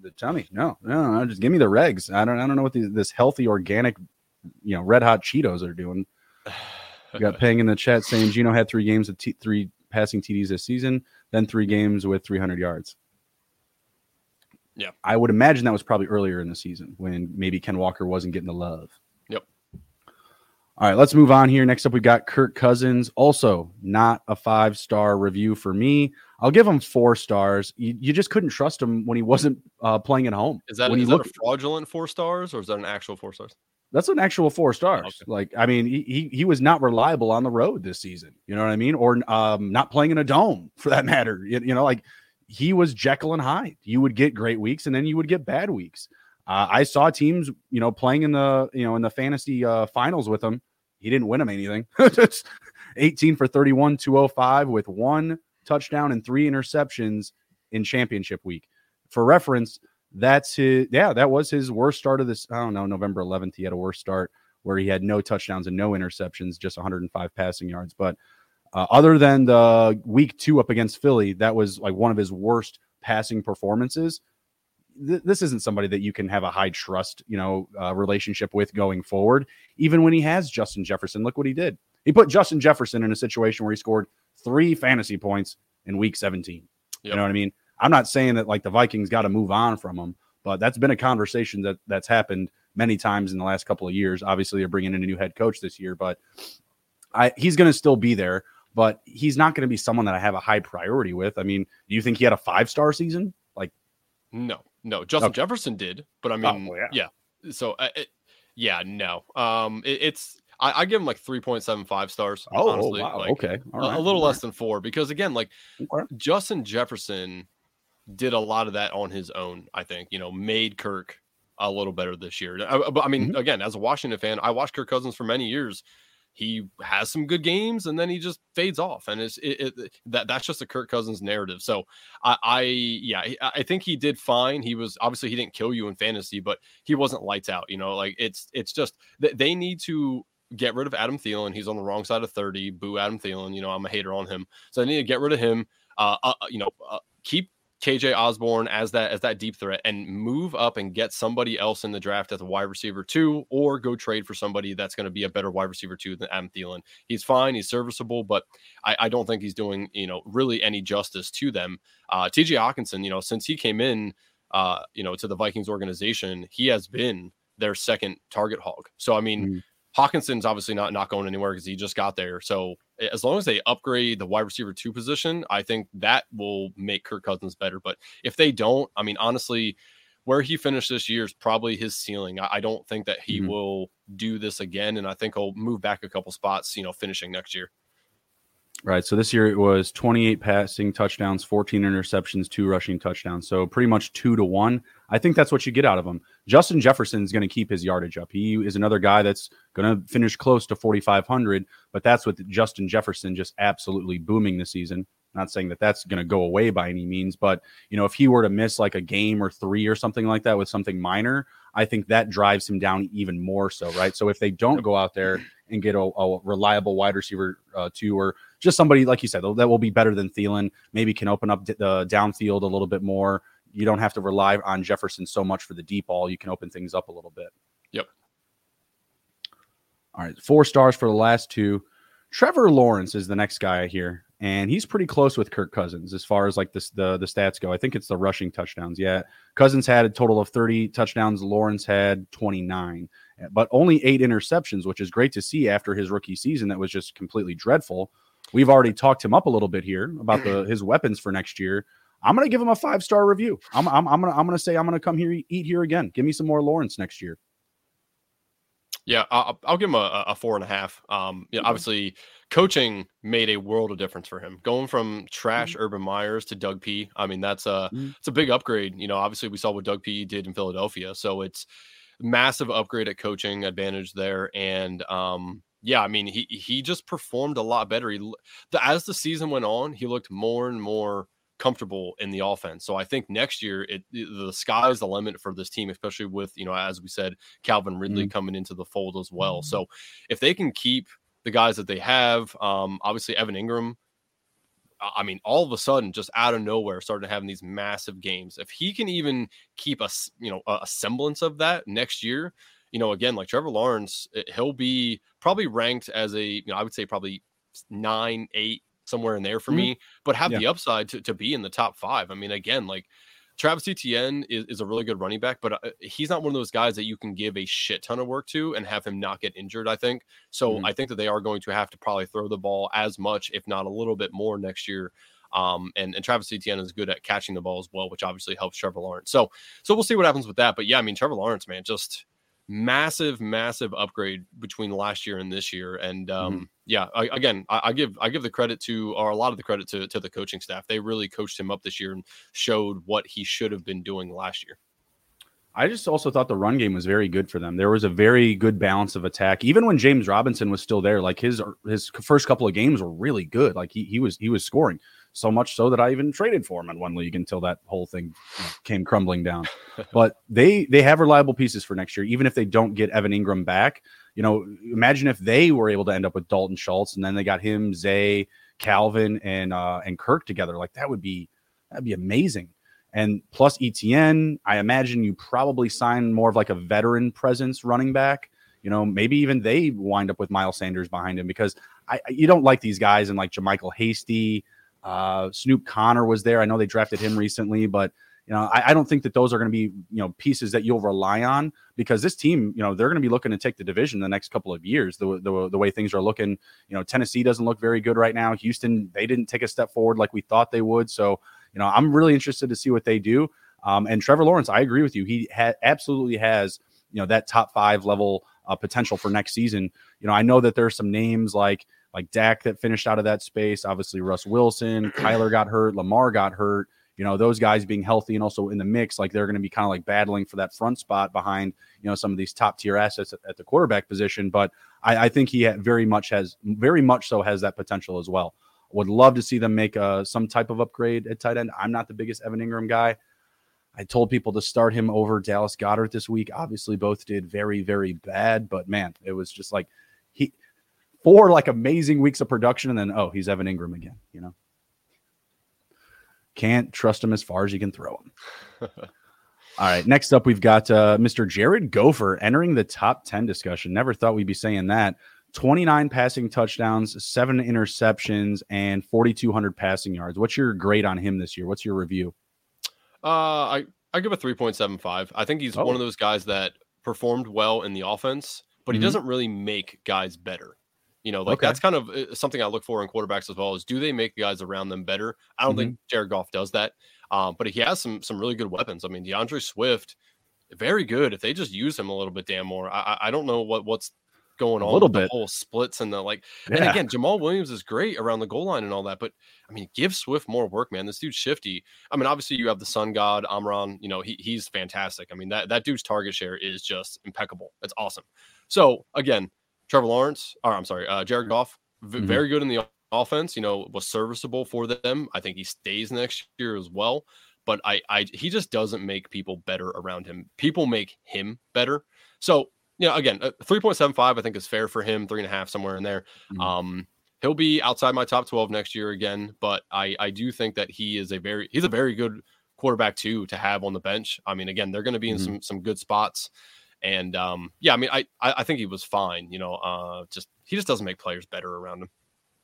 the tummy. No, no, no, just give me the regs. I don't, I don't know what these, this healthy organic, you know, red hot Cheetos are doing. (sighs) (sighs) (sighs) We got Peng in the chat saying Geno had three games of t- three passing TDs this season, then three games with 300 yards. Yeah. I would imagine that was probably earlier in the season when maybe Ken Walker wasn't getting the love. Yep. All right, let's move on here. Next up, we got Kirk Cousins. Also, not a five star review for me. I'll give him four stars. You, you just couldn't trust him when he wasn't uh, playing at home. Is that, when is that looked, a fraudulent four stars or is that an actual four stars? That's an actual four stars. Okay. Like, I mean, he, he was not reliable on the road this season. You know what I mean? Or um, not playing in a dome (laughs) for that matter. You, you know, like he was Jekyll and Hyde. You would get great weeks and then you would get bad weeks. Uh, I saw teams, you know, playing in the, you know, in the fantasy uh, finals with him. He didn't win him anything. (laughs) 18 for 31, 205 with one touchdown and three interceptions in championship week. For reference, that's his, yeah, that was his worst start of this. I don't know, November 11th, he had a worst start where he had no touchdowns and no interceptions, just 105 passing yards. But uh, other than the week two up against Philly, that was like one of his worst passing performances. Th- this isn't somebody that you can have a high trust, you know, uh, relationship with going forward. Even when he has Justin Jefferson, look what he did. He put Justin Jefferson in a situation where he scored three fantasy points in week 17. Yep. You know what I mean? I'm not saying that like the Vikings got to move on from him, but that's been a conversation that that's happened many times in the last couple of years. Obviously, they're bringing in a new head coach this year, but I, he's going to still be there but he's not going to be someone that I have a high priority with. I mean, do you think he had a five star season? Like, no, no. Justin okay. Jefferson did, but I mean, oh, yeah. yeah. So, uh, it, yeah, no. Um, it, it's I, I, give him like three point seven five stars. Oh, oh honestly. wow. Like, okay, a, a, little less than four because again, like okay. Justin Jefferson did a lot of that on his own. I think you know made Kirk a little better this year. I, uh, but I mean, mm-hmm. again, as a Washington fan, I watched Kirk Cousins for many years he has some good games and then he just fades off and it's it, it, that that's just a Kirk Cousins narrative. So I, I yeah I think he did fine. He was obviously he didn't kill you in fantasy, but he wasn't lights out. You know, like it's it's just they need to get rid of Adam Thielen. He's on the wrong side of thirty. Boo Adam Thielen. You know I'm a hater on him, so I need to get rid of him. Uh, uh you know, uh, keep KJ Osborn as that as that deep threat and move up and get somebody else in the draft at the wide receiver two, or go trade for somebody that's going to be a better wide receiver two than Adam Thielen. He's fine, he's serviceable, but I, I don't think he's doing you know really any justice to them. Uh, TJ Hockenson, you know, since he came in, uh, you know, to the Vikings organization, he has been their second target hog. So I mean. Mm-hmm. Hockenson's obviously not not going anywhere because he just got there. So as long as they upgrade the wide receiver two position, I think that will make Kirk Cousins better. But if they don't, I mean, honestly, where he finished this year is probably his ceiling. I, I don't think that he mm-hmm. will do this again, and I think he'll move back a couple spots. You know, finishing next year. Right. So this year it was 28 passing touchdowns, 14 interceptions, two rushing touchdowns. So pretty much two to one. I think that's what you get out of him. Justin Jefferson is going to keep his yardage up. He is another guy that's going to finish close to 4,500, but that's with Justin Jefferson just absolutely booming this season. Not saying that that's going to go away by any means, but you know, if he were to miss like a game or three or something like that with something minor, I think that drives him down even more so, right? So if they don't go out there and get a, a reliable wide receiver uh, two or just somebody like you said that will be better than Thielen, maybe can open up the downfield a little bit more. You don't have to rely on Jefferson so much for the deep ball. You can open things up a little bit. Yep. All right, four stars for the last two. Trevor Lawrence is the next guy here, and he's pretty close with Kirk Cousins as far as like this the the stats go. I think it's the rushing touchdowns. Yeah, Cousins had a total of 30 touchdowns. Lawrence had 29, but only eight interceptions, which is great to see after his rookie season that was just completely dreadful. We've already talked him up a little bit here about the his weapons for next year. I'm going to give him a five star review. I'm, I'm, I'm going to I'm going to say I'm going to come here eat here again. Give me some more Lawrence next year. Yeah, I'll, I'll give him a, a, four and a half. Um, you know, obviously, coaching made a world of difference for him. Going from trash mm-hmm. Urban Myers to Doug P. I mean, that's a mm-hmm. it's a big upgrade. You know, obviously, we saw what Doug P. did in Philadelphia, so it's massive upgrade at coaching advantage there. And um, yeah, I mean, he he just performed a lot better. He the, as the season went on, he looked more and more comfortable in the offense. So I think next year it, the sky is the limit for this team, especially with you know as we said Calvin Ridley mm-hmm. coming into the fold as well. Mm-hmm. So if they can keep the guys that they have, um, obviously Evan Engram. I mean, all of a sudden, just out of nowhere, started having these massive games. If he can even keep a you know a semblance of that next year, you know, again, like Trevor Lawrence, he'll be probably ranked as a you know I would say probably nine, eight, somewhere in there for mm-hmm. me, but have yeah. the upside to, to be in the top five. I mean, again, like Travis Etienne is, is a really good running back, but uh, he's not one of those guys that you can give a shit ton of work to and have him not get injured, I think. So mm-hmm. I think that they are going to have to probably throw the ball as much, if not a little bit more next year. Um, and, and Travis Etienne is good at catching the ball as well, which obviously helps Trevor Lawrence. So, so we'll see what happens with that. But yeah, I mean, Trevor Lawrence, man, just massive, massive upgrade between last year and this year. And mm-hmm. um, mm-hmm. yeah, I, again, I, I, give I give the credit to or a lot of the credit to to the coaching staff. They really coached him up this year and showed what he should have been doing last year. I just also thought the run game was very good for them. There was a very good balance of attack, even when James Robinson was still there. Like his his first couple of games were really good. Like he he was he was scoring so much so that I even traded for him in one league until that whole thing came crumbling down. (laughs) but they they have reliable pieces for next year, even if they don't get Evan Engram back. You know, imagine if they were able to end up with Dalton Schultz and then they got him, Zay, Calvin, and uh, and Kirk together. Like that would be that'd be amazing. And plus ETN, I imagine you probably sign more of like a veteran presence running back. You know, maybe even they wind up with Miles Sanders behind him because I you don't like these guys and like JaMycal Hasty, uh, Snoop Conner was there. I know they drafted him recently, but you know, I, I don't think that those are going to be you know pieces that you'll rely on because this team, you know, they're going to be looking to take the division the next couple of years. The, the the way things are looking, you know, Tennessee doesn't look very good right now. Houston, they didn't take a step forward like we thought they would. So, you know, I'm really interested to see what they do. Um, and Trevor Lawrence, I agree with you. He ha- absolutely has you know that top five level uh, potential for next season. You know, I know that there's some names like like Dak that finished out of that space. Obviously, Russ Wilson, (clears throat) Kyler got hurt, Lamar got hurt. You know, those guys being healthy and also in the mix, like they're going to be kind of like battling for that front spot behind, you know, some of these top tier assets at, at, the quarterback position. But I, I think he very much has, very much so has that potential as well. Would love to see them make uh, some type of upgrade at tight end. I'm not the biggest Evan Engram guy. I told people to start him over Dallas Goedert this week. Obviously, both did very, very bad, but man, it was just like four like amazing weeks of production, and then oh, he's Evan Engram again. You know, can't trust him as far as you can throw him. (laughs) All right, next up we've got uh, Mr. Jared Gopher entering the top ten discussion. Never thought we'd be saying that. 29 passing touchdowns, seven interceptions, and 4,200 passing yards. What's your grade on him this year? What's your review? Uh, I I give a 3.75. I think he's oh. one of those guys that performed well in the offense, but mm-hmm. he doesn't really make guys better. You know, like okay. that's kind of uh, something I look for in quarterbacks as well. Is do they make the guys around them better? I don't mm-hmm. think Jared Goff does that, um, but he has some some really good weapons. I mean, D'Andre Swift, very good. If they just use him a little bit damn more, I, I don't know what what's going on. A little bit. whole splits and the like. Yeah. And again, Jamaal Williams is great around the goal line and all that, but I mean, give Swift more work, man. This dude's shifty. I mean, obviously you have the Sun God Amon-Ra. You know, he he's fantastic. I mean, that that dude's target share is just impeccable. It's awesome. So again, Trevor Lawrence, or I'm sorry, uh, Jared Goff, v- mm-hmm. very good in the offense. You know, was serviceable for them. I think he stays next year as well. But I, I, he just doesn't make people better around him. People make him better. So you know, again, uh, 3.75, I think is fair for him, three and a half, somewhere in there. Mm-hmm. Um, he'll be outside my top 12 next year again, but I, I do think that he is a very, he's a very good quarterback too to have on the bench. I mean, again, they're going to be in mm-hmm. some, some good spots. And um, yeah, I mean, I, I think he was fine, you know, uh, just, he just doesn't make players better around him.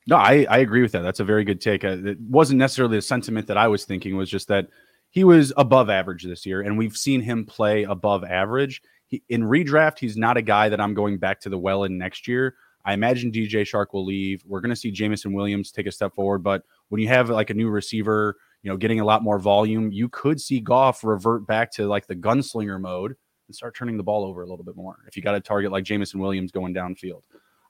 No, I, I agree with that. That's a very good take. Uh, it wasn't necessarily the sentiment that I was thinking was just that he was above average this year and we've seen him play above average he, in redraft, he's not a guy that I'm going back to the well in next year. I imagine DJ Chark will leave. We're going to see Jameson Williams take a step forward, but when you have like a new receiver, you know, getting a lot more volume, you could see Goff revert back to like the gunslinger mode and start turning the ball over a little bit more. If you got a target like Jameson Williams going downfield,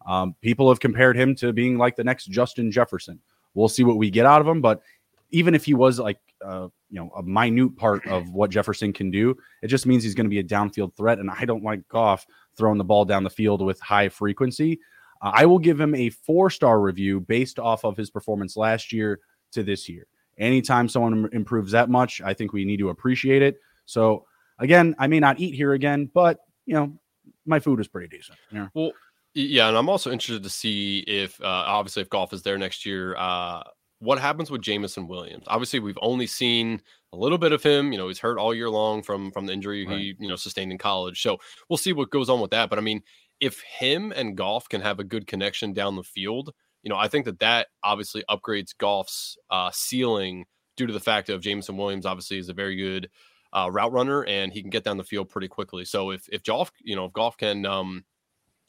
um, people have compared him to being like the next Justin Jefferson. We'll see what we get out of him, but even if he was like uh, you know a minute part of what Jefferson can do. It just means he's going to be a downfield threat, and I don't like Goff throwing the ball down the field with high frequency. Uh, I will give him a four star review based off of his performance last year to this year. Anytime someone improves that much, I think we need to appreciate it. So again, I may not eat here again, but you know my food is pretty decent. Yeah. Well, yeah, and I'm also interested to see if uh, obviously if Goff is there next year. Uh, what happens with Jameson Williams? Obviously, we've only seen a little bit of him. You know, he's hurt all year long from from the injury right. he you know sustained in college. So we'll see what goes on with that. But I mean, if him and Goff can have a good connection down the field, you know, I think that that obviously upgrades Goff's uh, ceiling due to the fact of Jameson Williams obviously is a very good uh, route runner and he can get down the field pretty quickly. So if if Goff, you know, if Goff can um,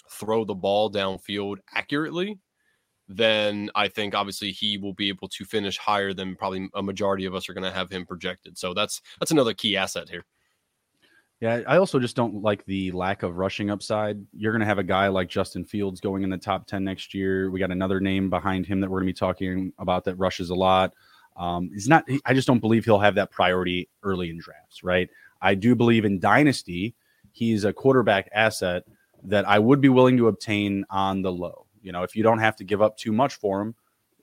throw the ball downfield accurately, then I think obviously he will be able to finish higher than probably a majority of us are going to have him projected. So that's that's another key asset here. Yeah, I also just don't like the lack of rushing upside. You're going to have a guy like Justin Fields going in the top 10 next year. We got another name behind him that we're going to be talking about that rushes a lot. Um, he's not, I just don't believe he'll have that priority early in drafts, right? I do believe in Dynasty, he's a quarterback asset that I would be willing to obtain on the low. You know, if you don't have to give up too much for him,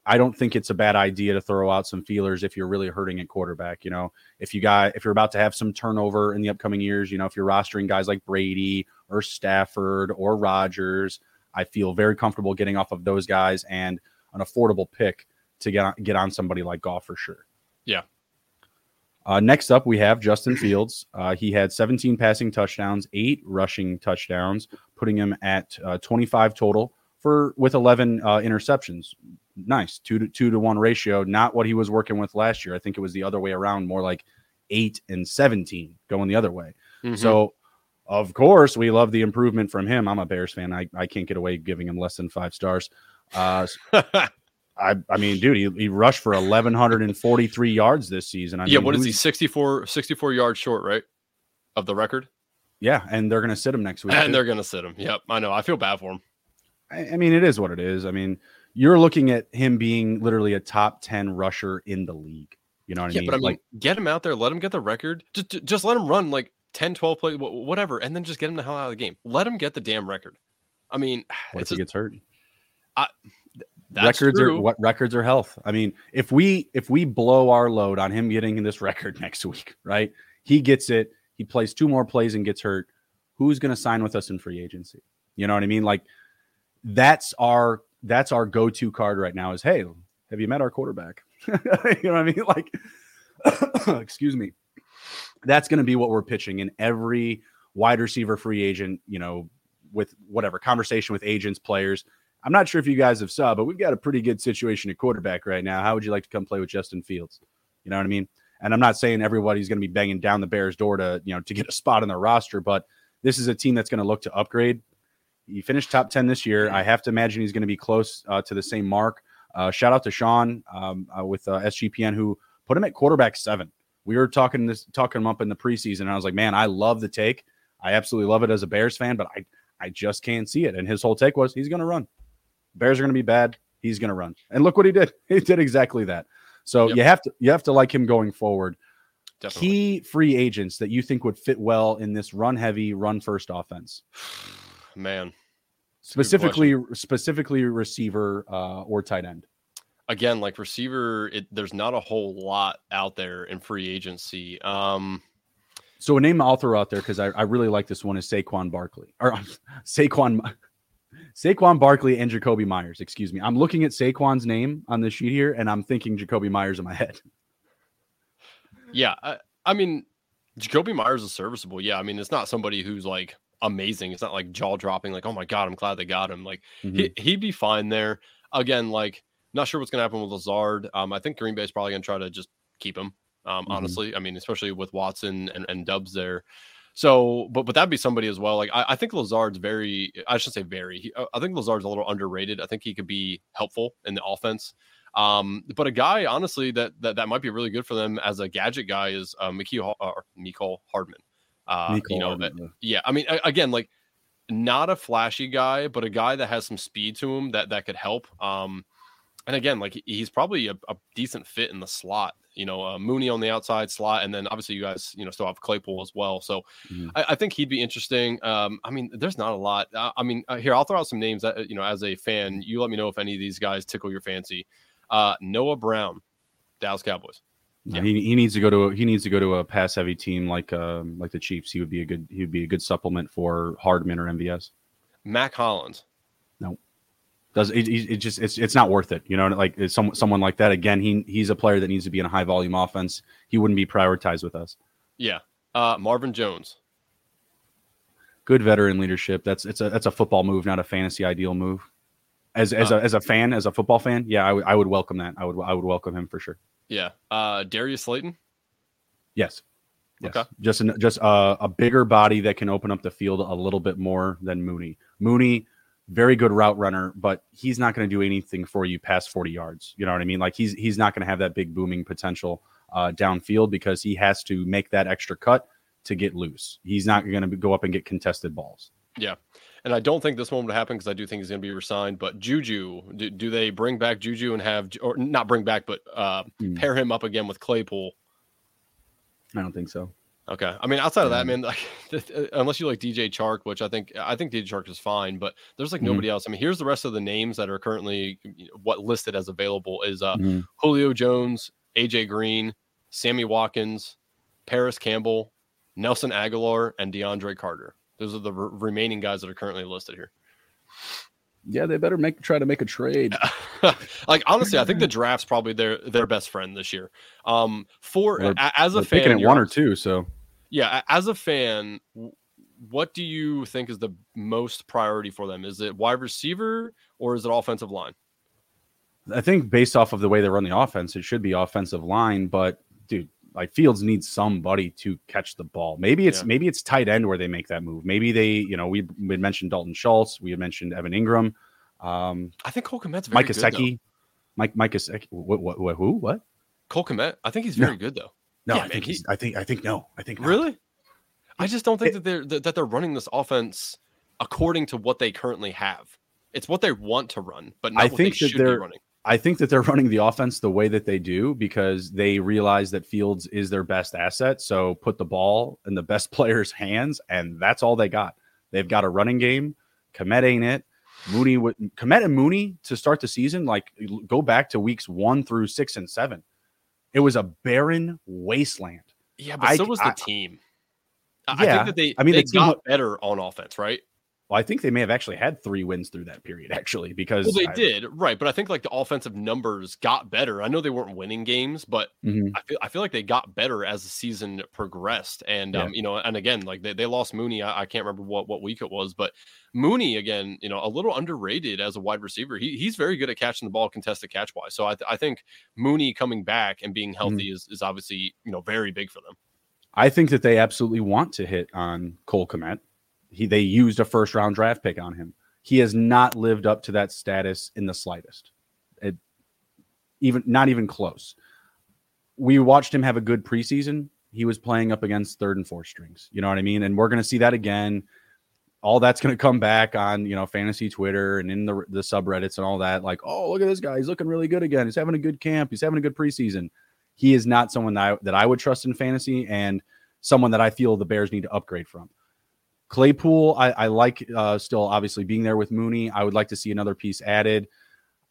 I don't think it's a bad idea to throw out some feelers if you're really hurting at quarterback. You know, if you got if you're about to have some turnover in the upcoming years, you know, if you're rostering guys like Brady or Stafford or Rodgers, I feel very comfortable getting off of those guys and an affordable pick to get on, get on somebody like Goff for sure. Yeah. Uh, next up, we have Justin Fields. Uh, he had 17 passing touchdowns, eight rushing touchdowns, putting him at uh, 25 total for with 11 uh, interceptions. Nice two to two to one ratio. Not what he was working with last year. I think it was the other way around, more like eight and 17 going the other way. Mm-hmm. So, of course, we love the improvement from him. I'm a Bears fan. I, I can't get away giving him less than five stars. (laughs) I, I mean, dude, he, he rushed for 1,143 yards this season. I yeah, mean, what is he? 64, 64 yards short, right? Of the record? Yeah, and they're going to sit him next week. And too. they're going to sit him. Yep, I know. I feel bad for him. I, mean, it is what it is. I mean, you're looking at him being literally a top 10 rusher in the league. You know what yeah, I mean? But I mean, like, get him out there, let him get the record. Just, just let him run like 10, 12 plays, whatever, and then just get him the hell out of the game. Let him get the damn record. I mean, (sighs) what if he gets hurt? I, records true. are what records are health. I mean, if we if we blow our load on him getting in this record (laughs) next week, right? He gets it. He plays two more plays and gets hurt. Who's going to sign with us in free agency? You know what I mean? Like that's our that's our go-to card right now is hey have you met our quarterback (laughs) you know what i mean like (coughs) excuse me that's going to be what we're pitching in every wide receiver free agent you know with whatever conversation with agents players i'm not sure if you guys have saw but we've got a pretty good situation at quarterback right now how would you like to come play with justin fields you know what i mean and i'm not saying everybody's going to be banging down the bears door to you know to get a spot on their roster but this is a team that's going to look to upgrade he finished top 10 this year. I have to imagine he's going to be close uh, to the same mark. Uh, shout out to Sean um, uh, with uh, SGPN who put him at quarterback seven. We were talking this talking him up in the preseason, and I was like, man, I love the take. I absolutely love it as a Bears fan, but I I just can't see it. And his whole take was he's going to run. Bears are going to be bad. He's going to run. And look what he did. (laughs) He did exactly that. So yep. you have to you have to like him going forward. Definitely. Key free agents that you think would fit well in this run heavy, run first offense. (sighs) Man, specifically specifically receiver uh, or tight end. Again, like receiver, it, there's not a whole lot out there in free agency. Um, so a name I'll throw out there because I, I really like this one is Saquon Barkley or (laughs) Saquon Saquon Barkley and Jakobi Meyers. Excuse me. I'm looking at Saquon's name on the sheet here, and I'm thinking Jakobi Meyers in my head. Yeah, I, I mean, Jakobi Meyers is serviceable. Yeah, I mean, it's not somebody who's like amazing. It's not like jaw dropping. Like, oh my god, I'm glad they got him. Like, mm-hmm. he he'd be fine there. Again, like, not sure what's gonna happen with Lazard. Um, I think Green Bay's probably gonna try to just keep him. Um, mm-hmm. honestly, I mean, especially with Watson and, and Doubs there. So, but but that'd be somebody as well. Like I, I think Lazard's very, I should say very. He, I think Lazard's a little underrated. I think he could be helpful in the offense. Um, but a guy, honestly, that that, that might be really good for them as a gadget guy is uh, Mecole, uh, Mecole Hardman. Uh, you know, Hardman, that, yeah. I mean, again, like not a flashy guy, but a guy that has some speed to him that that could help. Um, and again, like he's probably a, a decent fit in the slot. You know, uh, Mooney on the outside slot, and then obviously you guys, you know, still have Claypool as well. So mm-hmm. I, I, think he'd be interesting. Um, I mean, there's not a lot. Uh, I mean, uh, here I'll throw out some names that you know, as a fan, you let me know if any of these guys tickle your fancy. Uh, Noah Brown, Dallas Cowboys. Yeah. He, he needs to go to a, he needs to go to a pass heavy team like um, like the Chiefs. He would be a good he would be a good supplement for Hardman or MVS. Mack Hollins. Does it, it, just it's it's not worth it. You know, like some someone like that again. He he's a player that needs to be in a high volume offense. He wouldn't be prioritized with us. Yeah, uh, Marvin Jones. Good veteran leadership. That's it's a that's a football move, not a fantasy ideal move as as uh, a as a fan, as a football fan, yeah, I, w- I would welcome that. I would I would welcome him for sure. Yeah, uh, Darius Slayton. Yes. Yes. Okay. Just an, just a, a bigger body that can open up the field a little bit more than Mooney. Mooney, very good route runner, but he's not going to do anything for you past 40 yards. You know what I mean? Like he's he's not going to have that big booming potential uh, downfield because he has to make that extra cut to get loose. He's not going to go up and get contested balls. Yeah and I don't think this one would happen because I do think he's going to be resigned. But Juju, do, do, they bring back Juju and have, or not bring back, but uh, mm. pair him up again with Claypool? I don't think so. Okay, I mean, outside of that, man, like (laughs) unless you like DJ Chark, which I think I think DJ Chark is fine, but there's like mm nobody else. I mean, here's the rest of the names that are currently you know, what listed as available is uh, mm Julio Jones, AJ Green, Sammy Watkins, Parris Campbell, Nelson Agholor, and DeAndre Carter. Those are the re- remaining guys that are currently listed here. Yeah, they better make try to make a trade. (laughs) like honestly, I think the draft's probably their their best friend this year. Um, for well, as a fan, picking at one or two. So yeah, as a fan, what do you think is the most priority for them? Is it wide receiver or is it offensive line? I think based off of the way they run the offense, it should be offensive line. But dude, like Fields needs somebody to catch the ball. Maybe it's yeah. maybe it's tight end where they make that move. Maybe they, you know, we we mentioned Dalton Schultz, we had mentioned Evan Engram. Um, I think Cole Kmet's very Mike Gesicki, Mike Mike Gesicki, what, what, what who what? Cole Kmet. I think he's very no. good though. No, yeah, I think he's. I think I think no. I think not. really. I just don't think it, that they're that, they're running this offense according to what they currently have. It's what they want to run, but not I what think they that they're be running. I think that they're (laughs) running the offense the way that they do because they realize that Fields is their best asset. So put the ball in the best (laughs) player's hands, and that's all they got. They've got a running game. Kmet ain't it. Mooney, Kmet and Mooney to start the season, like go back to weeks one through six and seven. It was a barren wasteland. Yeah, but I, so was the I, team. I yeah, think that they, I mean, they the got better on offense, right? Well, I think they may have actually had three wins through that period, actually, because well, they I, did, right? But I think like the offensive numbers got better. I know they weren't winning games, but mm-hmm. I feel I feel like they got better as the season progressed. And yeah. um, you know, and again, like they, they lost Mooney. I, I, can't remember what what week it was, but Mooney again, you know, a little underrated as a wide receiver. He, he's very good at catching the ball, contested catch wise. So I, th- I think Mooney coming back and being healthy mm-hmm. is is obviously you know very big for them. I think that they absolutely want to hit on Cole Kmet he they used a first round draft pick on him. He has not lived up to that status in the slightest. It, even not even close. We watched him have a good preseason. He was playing up against third and fourth strings. You know what I mean? And we're going to see that again. all that's going to come back on you know fantasy Twitter and in the the subreddits and all that. Like, oh, look at this guy, he's looking really good again. He's having a good camp. He's having a good preseason. He is not someone that I, that I would trust in fantasy, and someone that I feel the Bears need to upgrade from. Claypool, I, I like uh, still obviously being there with Mooney. I would like to see another piece added.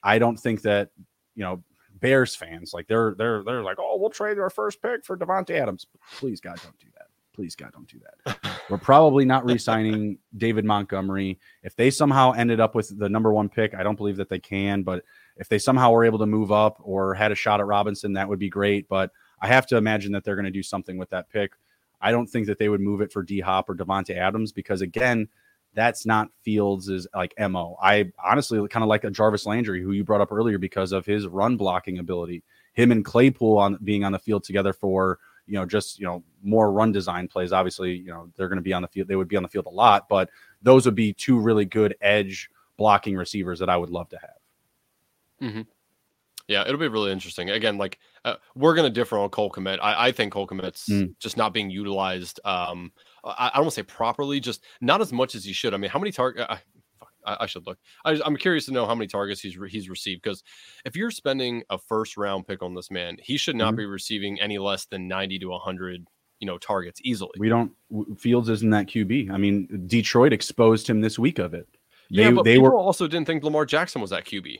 I don't think that you know Bears fans like they're they're they're like, oh, we'll trade our first pick for Davante Adams. Please, God, don't do that. Please, God, don't do that. (laughs) We're probably not re-signing David Montgomery. If they somehow ended up with the number one pick, I don't believe that they can. But if they somehow were able to move up or had a shot at Robinson, that would be great. But I have to imagine that they're going to do something with that pick. I don't think that they would move it for D Hop or Davante Adams because again, that's not Fields' like mo. I honestly kind of like a Jarvis Landry, who you brought up earlier, because of his run blocking ability. Him and Claypool on being on the field together for you know just you know more run design plays. Obviously, you know they're going to be on the field. They would be on the field a lot, but those would be two really good edge blocking receivers that I would love to have. Mm-hmm. Yeah, it'll be really interesting. Again, like uh, we're going to differ on Cole Kmet. I, I think Cole Kmet's mm. just not being utilized. Um, I, I don't want to say properly, just not as much as he should. I mean, how many target? Uh, I, I, should look. I, am curious to know how many targets he's re- he's received because if you're spending a first round pick on this man, he should not mm-hmm. be receiving any less than 90 to 100 you know targets easily. We don't. Fields isn't that QB. I mean, Detroit exposed him this week of it. They, yeah, but they were also didn't think Lamar Jackson was that QB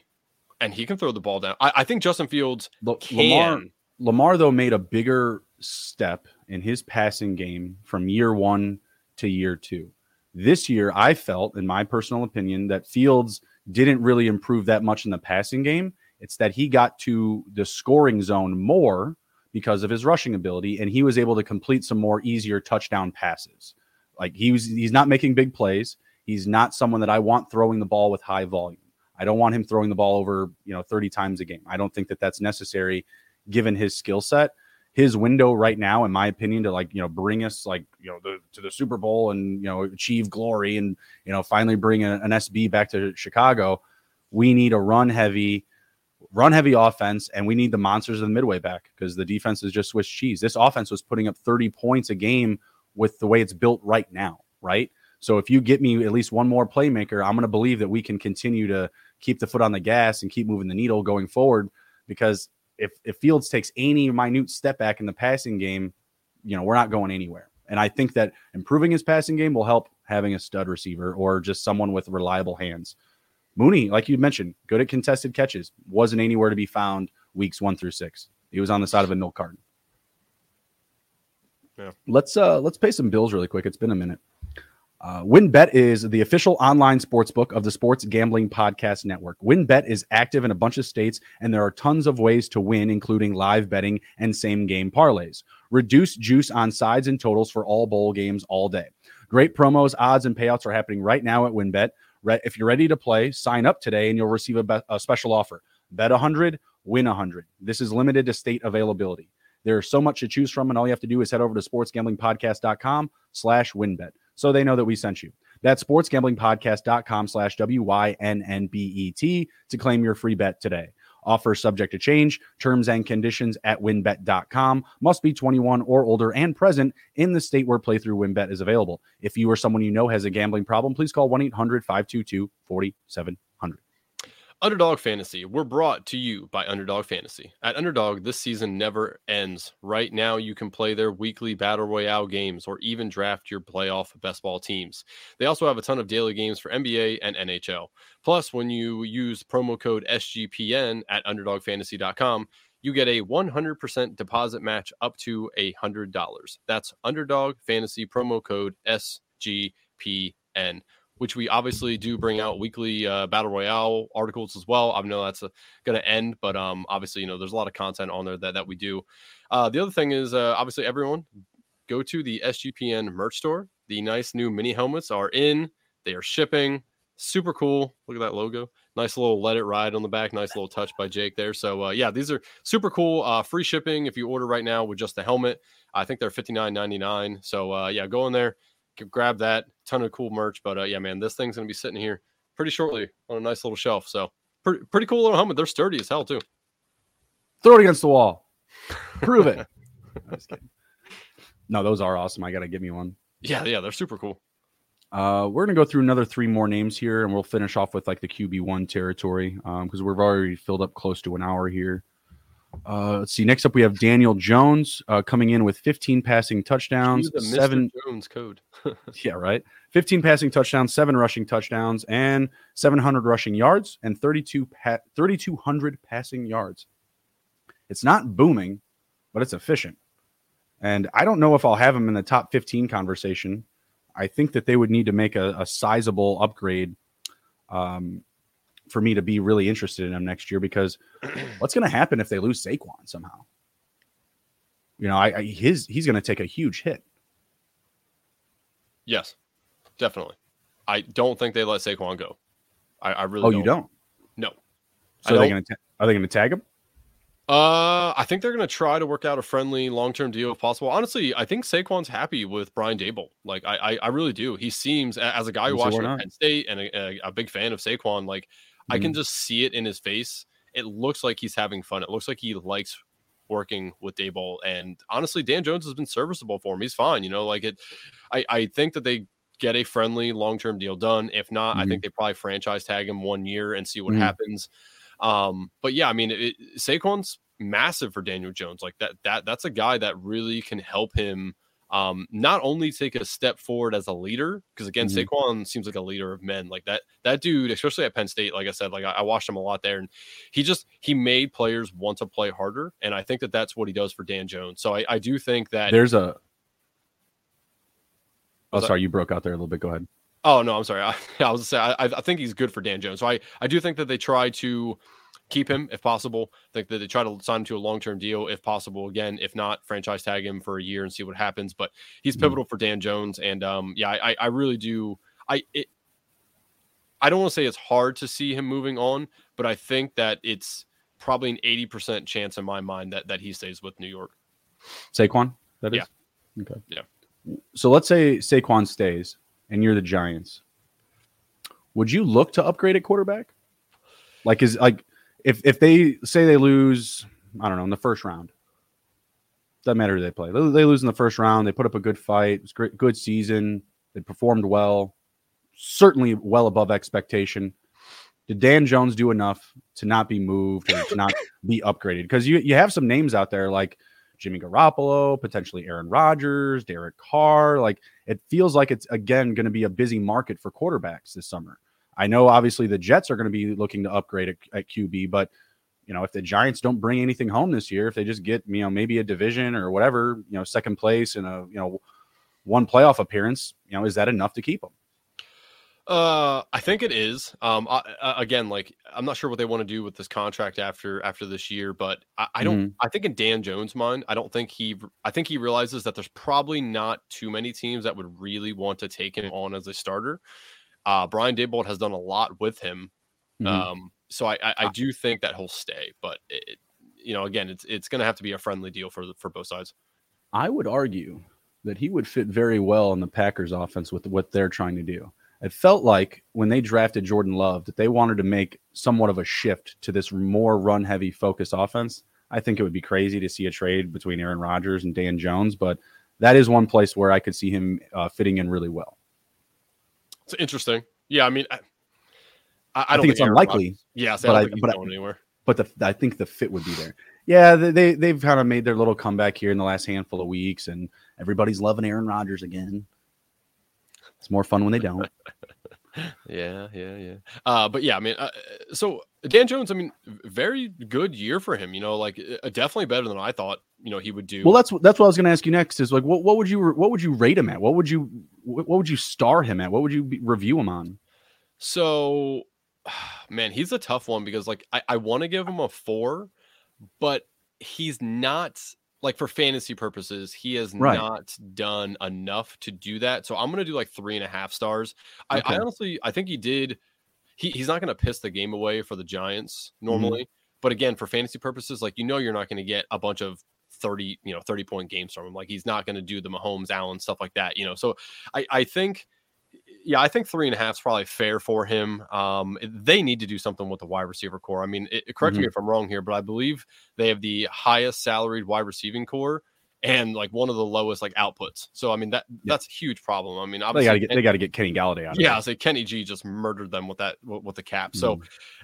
and he can throw the ball down. I, I think Justin Fields L- can. Lamar, Lamar though made a bigger step in his passing game from year one to year two. This year, I felt, in my personal opinion, that Fields didn't really improve that much in the passing game. It's that he got to the scoring zone more because of his rushing ability, and he was able to complete some more easier touchdown passes. Like he was, he's not making big plays. He's not someone that I want throwing the ball with high volume. I don't want him throwing the ball over, you know, 30 times a game. I don't think that that's necessary given his skill set. His window right now, in my opinion, to like, you know, bring us like, you know, the, to the Super Bowl and, you know, achieve glory and, you know, finally bring a, an SB back to Chicago. We need a run heavy, run heavy offense, and we need the monsters of the midway back because the defense is just Swiss cheese. This offense was putting up 30 points a game with the way it's built right now, right? So if you get me at least one more playmaker, I'm going to believe that we can continue to keep the foot on the gas and keep moving the needle going forward. Because if if Fields takes any minute step back in the passing game, you know we're not going anywhere. And I think that improving his passing game will help having a stud receiver or just someone with reliable hands. Mooney, like you mentioned, good at contested catches, wasn't anywhere to be found weeks one through six. He was on the side of a milk carton. Yeah. Let's uh let's pay some bills really quick. It's been a minute. Uh, WynnBET is the official online sports book of the Sports Gambling Podcast Network. WynnBET is active in a bunch of states, and there are tons of ways to win, including live betting and same game parlays. Reduce juice on sides and totals for all bowl games all day. Great promos, odds, and payouts are happening right now at WynnBET. If you're ready to play, sign up today and you'll receive a, be- a special offer. Bet 100, win 100. This is limited to state availability. There's so much to choose from, and all you have to do is head over to sportsgamblingpodcast.com slash wynnbet so they know that we sent you. That's sportsgamblingpodcast.com slash W-Y-N-N-B-E-T to claim your free bet today. Offer subject to change. Terms and conditions at wynnbet.com. Must be 21 or older and present in the state where playthrough wynnbet is available. If you or someone you know has a gambling problem, please call 1-800-522-4700. Underdog Fantasy, we're brought to you by Underdog Fantasy. At Underdog, this season never ends. Right now, you can play their weekly Battle Royale games or even draft your playoff best ball teams. They also have a ton of daily games for NBA and NHL. Plus, when you use promo code SGPN at UnderdogFantasy.com, you get a 100% deposit match up to $100. That's Underdog Fantasy promo code SGPN which we obviously do bring out weekly uh, battle royale articles as well. I know that's going to end, but um, obviously, you know, there's a lot of content on there that, that we do. Uh, the other thing is, uh, obviously, everyone go to the SGPN merch store. The nice new mini helmets are in. They are shipping. Super cool. Look at that logo. Nice little let it ride on the back. Nice little touch by Jake there. So uh, yeah, these are super cool. Uh, free shipping if you order right now with just the helmet. I think they're fifty nine ninety nine. So uh, yeah, go in there grab that. Ton of cool merch. But uh, yeah, man, this thing's gonna be sitting here pretty shortly on a nice little shelf. So pretty, pretty cool little helmet. They're sturdy as hell too. Throw it against the wall. Prove it. (laughs) no, those are awesome. I gotta give me one. Yeah, yeah, they're super cool. Uh, we're gonna go through another three more names here, and we'll finish off with like the QB one territory Um, because um, we've already filled up close to an hour here. Uh, let's see. Next up, we have Daniel Jones uh, coming in with 15 passing touchdowns, seven Jones code. (laughs) yeah, right. 15 passing touchdowns, seven rushing touchdowns, and 700 rushing yards and 32 pa- 3,200 passing yards. It's not booming, but it's efficient. And I don't know if I'll have him in the top 15 conversation I think that they would need to make a, a sizable upgrade um, for me to be really interested in him next year because (clears throat) what's going to happen if they lose Saquon somehow? You know, I, I his he's going to take a huge hit. Yes, definitely. I don't think they let Saquon go. I, I really. Oh, don't. you don't? No. So are they going to are they going to tag him? Uh, I think they're going to try to work out a friendly long-term deal if possible. Honestly, I think Saquon's happy with Brian Daboll. Like, I, I, I really do. He seems as a guy who watched Penn State and a, a, a, big fan of Saquon. Like. I can mm-hmm. just see it in his face. It looks like he's having fun. It looks like he likes working with Daboll. And honestly, Dan Jones has been serviceable for him. He's fine. You know, like it. I, I think that they get a friendly long-term deal done. If not, mm-hmm. I think they probably franchise tag him one year and see what mm-hmm. happens. Um, but yeah, I mean, it, Saquon's massive for Daniel Jones. Like that, that that's a guy that really can help him um, not only take a step forward as a leader, because again, mm-hmm. Saquon seems like a leader of men. Like that, that dude, especially at Penn State, like I said, like I, I, watched him a lot there, and he just he made players want to play harder, and I think that that's what he does for Dan Jones. So I, I do think that there's a. Oh, sorry, you broke out there a little bit. Go ahead. Oh no, I'm sorry. (laughs) I, I was say I, I think he's good for Dan Jones. So I, I do think that they try to keep him if possible. I think that they try to sign him to a long term deal if possible. Again, if not, franchise tag him for a year and see what happens. But he's mm-hmm. pivotal for Dan Jones, and um, yeah, I, I really do. I it, I don't want to say it's hard to see him moving on, but I think that it's probably an eighty percent chance in my mind that that he stays with New York. Saquon, that is. Yeah. Okay. Yeah. So let's say Saquon stays and you're the Giants, would you look to upgrade at quarterback? Like is like if if they say they lose, I don't know, in the first round. Doesn't matter who they play. They, they lose in the first round. They put up a good fight. It's great, good season. They performed well, certainly well above expectation. Did Dan Jones do enough to not be moved or to not (laughs) be upgraded? Because you you have some names out there like Jimmy Garoppolo, potentially Aaron Rodgers, Derek Carr. Like it feels like it's again going to be a busy market for quarterbacks this summer. I know obviously the Jets are going to be looking to upgrade at, at, QB, but you know if the Giants don't bring anything home this year, if they just get you know maybe a division or whatever, you know second place and a you know one playoff appearance, you know is that enough to keep them? Uh, I think it is. Um, I, I, again, like I'm not sure what they want to do with this contract after after this year, but I, I don't. Mm-hmm. I think in Dan Jones' mind, I don't think he. I think he realizes that there's probably not too many teams that would really want to take him on as a starter. Uh, Brian Daboll has done a lot with him, mm-hmm. um, so I, I, I, do think that he'll stay. But it, you know, again, it's it's going to have to be a friendly deal for for both sides. I would argue that he would fit very well in the Packers' offense with what they're trying to do it felt like when they drafted Jordan Love that they wanted to make somewhat of a shift to this more run heavy focus offense. I think it would be crazy to see a trade between Aaron Rodgers and Dan Jones, but that is one place where I could see him uh, fitting in really well. It's interesting. Yeah, I mean, I, I, I don't think, think it's unlikely. Rodgers, yes, but I, but going anywhere. But the, I think the fit would be there. Yeah, they they've kind of made their little comeback here in the last handful of weeks, and everybody's loving Aaron Rodgers again. It's more fun when they don't. (laughs) yeah, yeah, yeah. Uh, but yeah, I mean, uh, so Dan Jones, I mean, very good year for him. You know, like uh, definitely better than I thought. You know, he would do. Well, that's that's what I was going to ask you next. Is like, what what would you what would you rate him at? What would you what would you star him at? What would you be, review him on? So, (sighs) man, he's a tough one because like I, I want to give him a four, but he's not like for fantasy purposes, he has right. not done enough to do that. So I'm gonna do like three and a half stars. Okay. I, I, honestly, I think he did. He, he's not gonna piss the game away for the Giants mm-hmm. normally, mm-hmm. but again, for fantasy purposes, like you know, you're not gonna get a bunch of 30, you know, 30 point games from him. Like he's not gonna do the Mahomes, Allen stuff like that. You know, so I I think yeah, I think three and a half is probably fair for him. Um, they need to do something with the wide receiver corps. I mean, it, correct mm-hmm. me if I'm wrong here, but I believe they have the highest salaried wide receiving corps, and like one of the lowest like outputs. So I mean that yeah. that's a huge problem. I mean, obviously they got to get they got to get Kenny Golladay out. Yeah, I say Kenny G just murdered them with that with the cap. Mm. So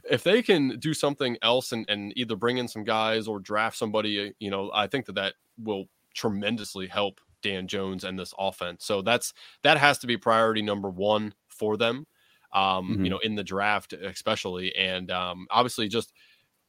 if they can do something else and and either bring in some guys or draft somebody, you know, I think that that will tremendously help Dan Jones and this offense. So that's that has to be priority number one for them. Um, mm-hmm. you know, in the draft especially, and um, obviously just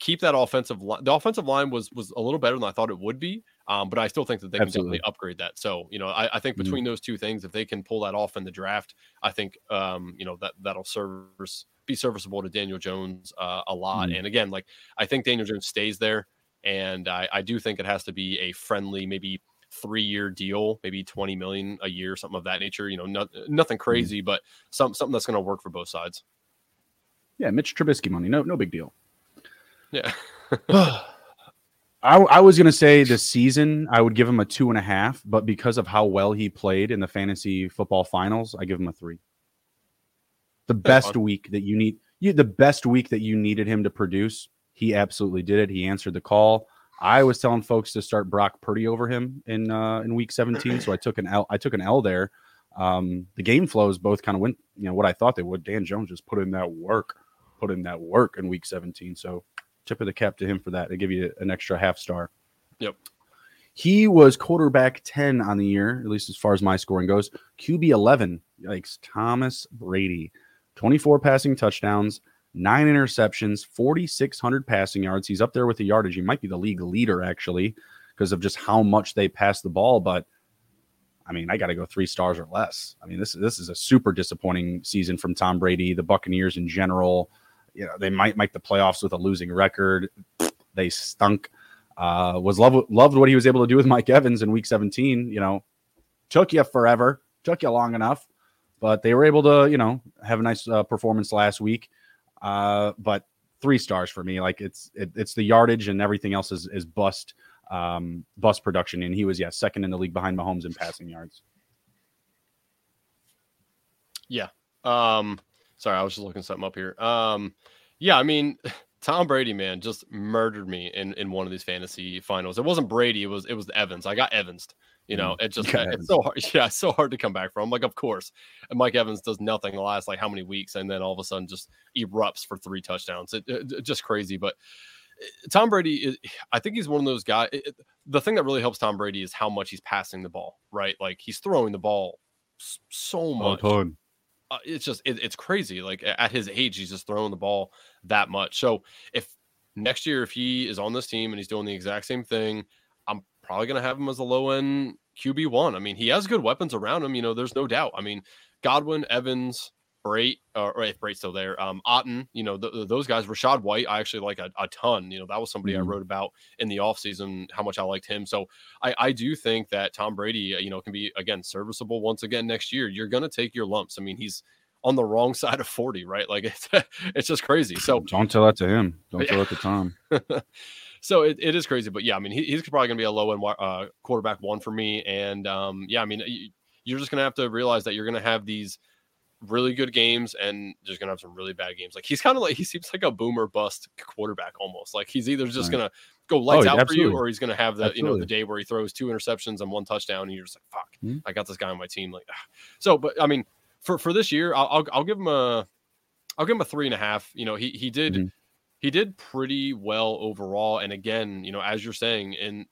keep that offensive line. The offensive line was was a little better than I thought it would be, um, but I still think that they Absolutely. can definitely upgrade that. So you know, I, I think mm-hmm. between mm-hmm. those two things, if they can pull that off in the draft, I think um, you know that that'll service be serviceable to Daniel Jones uh, a lot. Mm-hmm. And again, like I think Daniel Jones stays there, and I, I do think it has to be a friendly, maybe three year deal, maybe 20 million a year, something of that nature. You know, no, nothing mm-hmm. crazy, mm-hmm. but some, something that's going to work for both sides. Yeah. Mitch Trubisky money. No, no big deal. Yeah. (sighs) I, I was going to say this season, I would give him a two and a half, but because of how well he played in the fantasy football finals, I give him a three. The best week that you need, you, the best week that you needed him to produce, he absolutely did it. He answered the call. I was telling folks to start Brock Purdy over him in uh, in week 17, so I took an L. I took an L there. Um, the game flows both kind of went, you know, what I thought they would. Dan Jones just put in that work, put in that work in week 17. So tip of the cap to him for that. They give you an extra half star. Yep. He was quarterback 10 on the year, at least as far as my scoring goes. QB 11, yikes, Thomas Brady. 24 passing touchdowns, nine interceptions, 4,600 passing yards. He's up there with the yardage. He might be the league leader, actually, because of just how much they pass the ball. But I mean, I got to go three stars or less. I mean, this this is a super disappointing season from Tom Brady, the Buccaneers in general. You know, they might make the playoffs with a losing record. (sniffs) They stunk. Uh, was loved loved what he was able to do with Mike Evans in Week 17. You know, took you forever, took you long enough, but they were able to, you know, have a nice uh, performance last week. Uh, but three stars for me. Like it's it, it's the yardage and everything else is is bust um, bust production, and he was yeah second in the league behind Mahomes in passing yards. Yeah. Um. Sorry, I was just looking something up here. Um. Yeah, I mean. (laughs) Tom Brady, man, just murdered me in, in one of these fantasy finals. It wasn't Brady, it was it was Evans. I got Evansed. You know, mm, it just it's so hard. (laughs) Yeah, it's so hard to come back from. Like, of course, and Mike Evans does nothing the last like how many weeks, and then all of a sudden just erupts for three touchdowns. It, it just crazy. But eh, Tom Brady, is, I think he's one of those guys. It, the thing that really helps Tom Brady is how much he's passing the ball. Right, like he's throwing the ball so much. Uh, it's just it's crazy. Like at his age, he's just throwing the ball that much. So if next year, if he is on this team and he's doing the exact same thing, I'm probably to have him as a low end QB one. I mean, he has good weapons around him. You know, there's no doubt. I mean, Godwin, Evans, Brate, uh, or if Brate's still there, um, Otton, you know, th- those guys, Rachaad White, I actually like a, a ton. You know, that was somebody mm-hmm. I wrote about in the offseason, how much I liked him. So I, I do think that Tom Brady, uh, you know, can be, again, serviceable once again next year. You're going to take your lumps. I mean, he's on the wrong (laughs) side of 40, right? Like it's, (laughs) it's just crazy. So don't tell that to him. Don't tell that to Tom. (laughs) so it, it is crazy, but yeah, I mean, he, he's probably going to be a low end uh, quarterback one for me. And um, yeah, I mean, you're just going to have to realize that you're going to have these really good games and just to have some really bad games. Like he's kind of like, he seems like a boomer bust quarterback almost. Like he's either just right. to go lights oh, out absolutely. for you or he's to have the, absolutely. you know, the day where he throws two interceptions and one touchdown and you're just like, fuck, mm-hmm. I got this guy on my team. Like, ah. (sighs) so, but I mean, for, for this year, I'll, I'll, I'll give him a, I'll give him a three and a half. You know, he, he did, mm-hmm he did pretty well overall. And again, you know, as you're saying in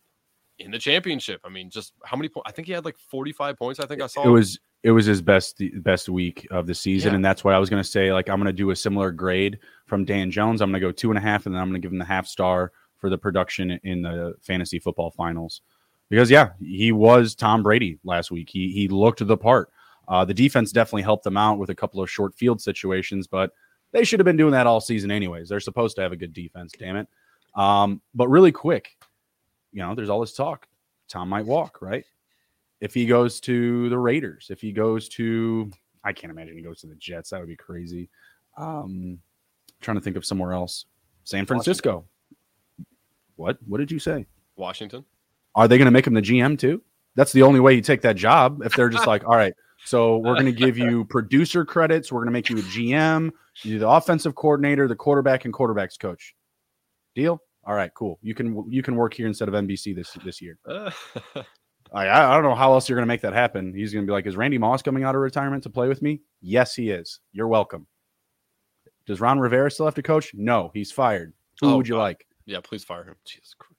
in the championship, I mean, just how many points? I think he had like 45 points. I think I saw it was it was his best best week of the season, yeah. and that's why I was going to say. Like, I'm going to do a similar grade from Dan Jones. I'm going to go two and a half, and then I'm going to give him the half star for the production in the fantasy football finals. Because yeah, he was Tom Brady last week. He he looked the part. Uh, the defense definitely helped them out with a couple of short field situations, but they should have been doing that all season, anyways. They're supposed to have a good defense, damn it. Um, but really quick, you know, there's all this talk. Tom might walk, right? If he goes to the Raiders, if he goes to, I can't imagine he goes to the Jets. That would be crazy. Um, trying to think of somewhere else. San Francisco. Washington. What? What did you say? Washington. Are they going to make him the GM too? That's the only way you take that job. If they're just (laughs) like, all right, so we're going to give you producer credits. We're going to make you a GM, you the offensive coordinator, the quarterback, and quarterbacks coach. Deal? All right, cool. You can you can work here instead of NBC this this year. (laughs) I, I don't know how else you're going to make that happen. He's going to be like, is Randy Moss coming out of retirement to play with me? Yes, he is. You're welcome. Does Ron Rivera still have to coach? No, he's fired. Who oh, would you God. like? Yeah, please fire him. Jesus Christ.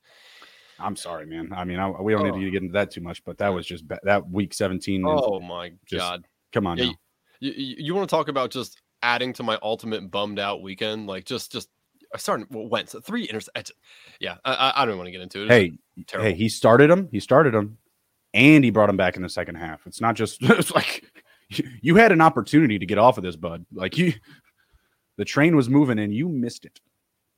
I'm sorry, man. I mean, I, we don't oh. need to get into that too much, but that was just that week 17. Oh my just, God. Come on. Yeah, you, you, you, want to talk about just adding to my ultimate bummed out weekend? Like just, just uh, starting well, went three interceptions. Yeah. I, I don't want to get into it. Hey, hey, he started him. He started him and he brought him back in the second half. It's not just, (laughs) it's like you had an opportunity to get off of this, bud. Like you, the train was moving and you missed it.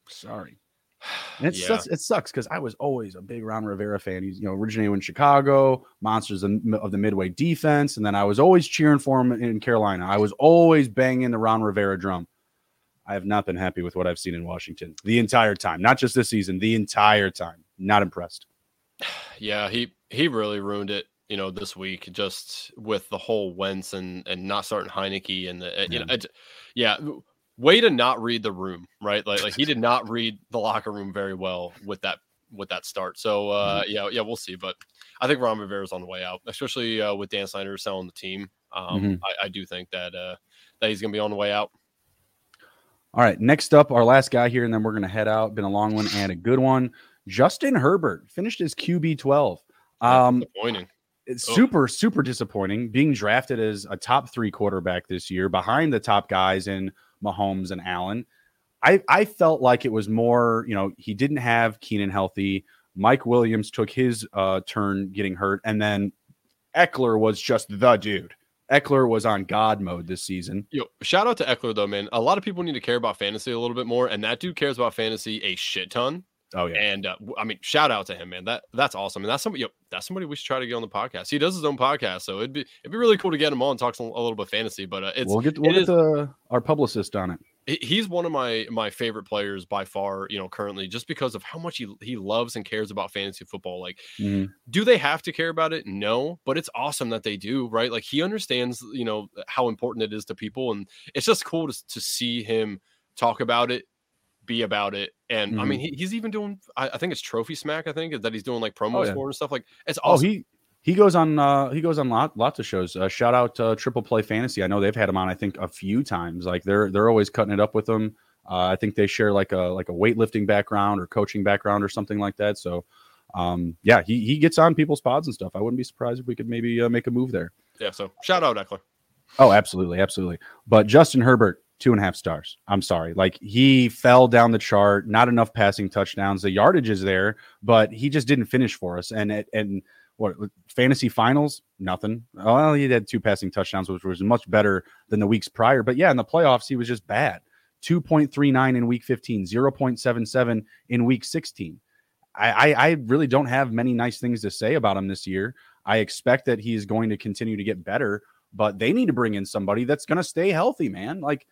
Sorry. (sighs) And it yeah. sucks. It sucks because I was always a big Ron Rivera fan. He's you know originated in Chicago, monsters of the Midway defense, and then I was always cheering for him in Carolina. I was always banging the Ron Rivera drum. I have not been happy with what I've seen in Washington the entire time. Not just this season, the entire time. Not impressed. Yeah, he he really ruined it. You know, this week just with the whole Wentz and and not starting Heinicke and the you yeah. know, yeah way to not read the room, right? Like, like he did not read the locker room very well with that with that start. So uh, mm-hmm. yeah, yeah, we'll see. But I think Ron Rivera is on the way out, especially uh, with Dan Snyder selling the team. Um, mm-hmm. I, I, do think that uh, that he's going to be on the way out. All right, next up, our last guy here, and then we're going to head out. Been a long one and a good one. Justin Herbert finished his QB twelve. Um, disappointing. It's super, super disappointing. Being drafted as a top three quarterback this year, behind the top guys in Mahomes and Allen. I, I felt like it was more, you know, he didn't have Keenan healthy. Mike Williams took his uh, turn getting hurt, and then Ekeler was just the dude. Ekeler was on God mode this season. Yo, shout out to Ekeler though, man. A lot of people need to care about fantasy a little bit more, and that dude cares about fantasy a shit ton. Oh yeah, and uh, I mean, shout out to him, man. That that's awesome, and that's somebody. That's somebody we should try to get on the podcast. He does his own podcast, so it'd be it'd be really cool to get him on, talk a little bit fantasy. But uh, it's we'll get we'll get is, the, our publicist on it. He's one of my my favorite players by far, you know, currently, just because of how much he he loves and cares about fantasy football. Like, mm-hmm. do they have to care about it? No, but it's awesome that they do, right? Like, he understands, you know, how important it is to people, and it's just cool to to see him talk about it be about it. And mm-hmm. I mean, he, he's even doing, I, I, think it's Trophy Smack. I think that he's doing like promos oh, yeah. for and stuff like. It's oh, awesome. Oh, he he goes on uh he goes on lot, lots of shows. Uh, shout out uh, Triple Play Fantasy. I know they've had him on. I think a few times. Like they're they're always cutting it up with him. Uh, I think they share like a like a weightlifting background or coaching background or something like that. So, um, yeah, he he gets on people's pods and stuff. I wouldn't be surprised if we could maybe uh, make a move there. Yeah. So shout out Ekeler. Oh, absolutely, absolutely. But Justin Herbert, two and a half stars. I'm sorry. Like he fell down the chart, not enough passing touchdowns. The yardage is there, but he just didn't finish for us. And it, and what fantasy finals, nothing. Well, he had two passing touchdowns, which was much better than the weeks prior. But yeah, in the playoffs, he was just bad. 2.39 in week 15, 0.77 in week 16. I, I, I really don't have many nice things to say about him this year. I expect that he's going to continue to get better, but they need to bring in somebody that's going to stay healthy, man. Like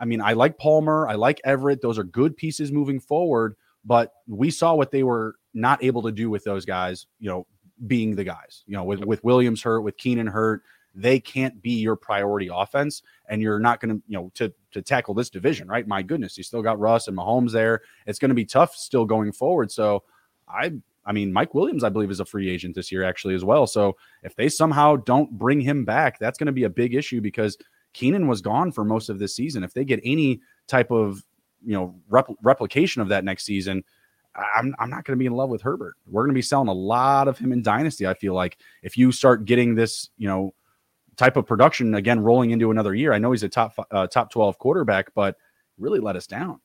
I mean, I like Palmer, I like Everett. Those are good pieces moving forward, but we saw what they were not able to do with those guys, you know, being the guys. You know, with, with Williams hurt, with Keenan hurt, they can't be your priority offense. And you're not going to, you know, to to tackle this division, right? My goodness, you still got Russ and Mahomes there. It's going to be tough still going forward. So I I mean, Mike Williams, I believe, is a free agent this year, actually, as well. So if they somehow don't bring him back, that's going to be a big issue because Keenan was gone for most of this season. If they get any type of you know rep- replication of that next season, I'm, I'm not going to be in love with Herbert. We're going to be selling a lot of him in Dynasty. I feel like if you start getting this, you know, type of production again rolling into another year. I know he's a top uh, top 12 quarterback, but really let us down.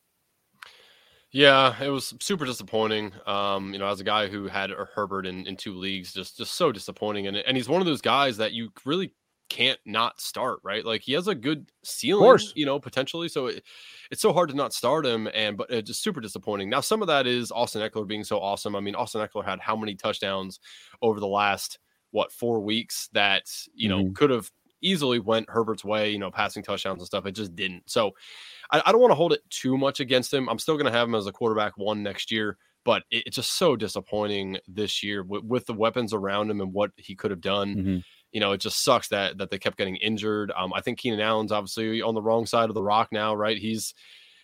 Yeah, it was super disappointing. Um, you know, as a guy who had Herbert in, in two leagues, just just so disappointing. And and he's one of those guys that you really can't not start, right? Like he has a good ceiling, you know, potentially. So it, it's so hard to not start him, and but it's just super disappointing. Now, some of that is Austin Ekeler being so awesome. I mean, Austin Ekeler had how many touchdowns over the last what four weeks that you know mm-hmm. could have easily went Herbert's way, you know, passing touchdowns and stuff. It just didn't. So I, I don't want to hold it too much against him. I'm still going to have him as a quarterback one next year, but it, it's just so disappointing this year with, with, the weapons around him and what he could have done. Mm-hmm you know, it just sucks that that they kept getting injured. Um, I think Keenan Allen's obviously on the wrong side of the rock now, right? He's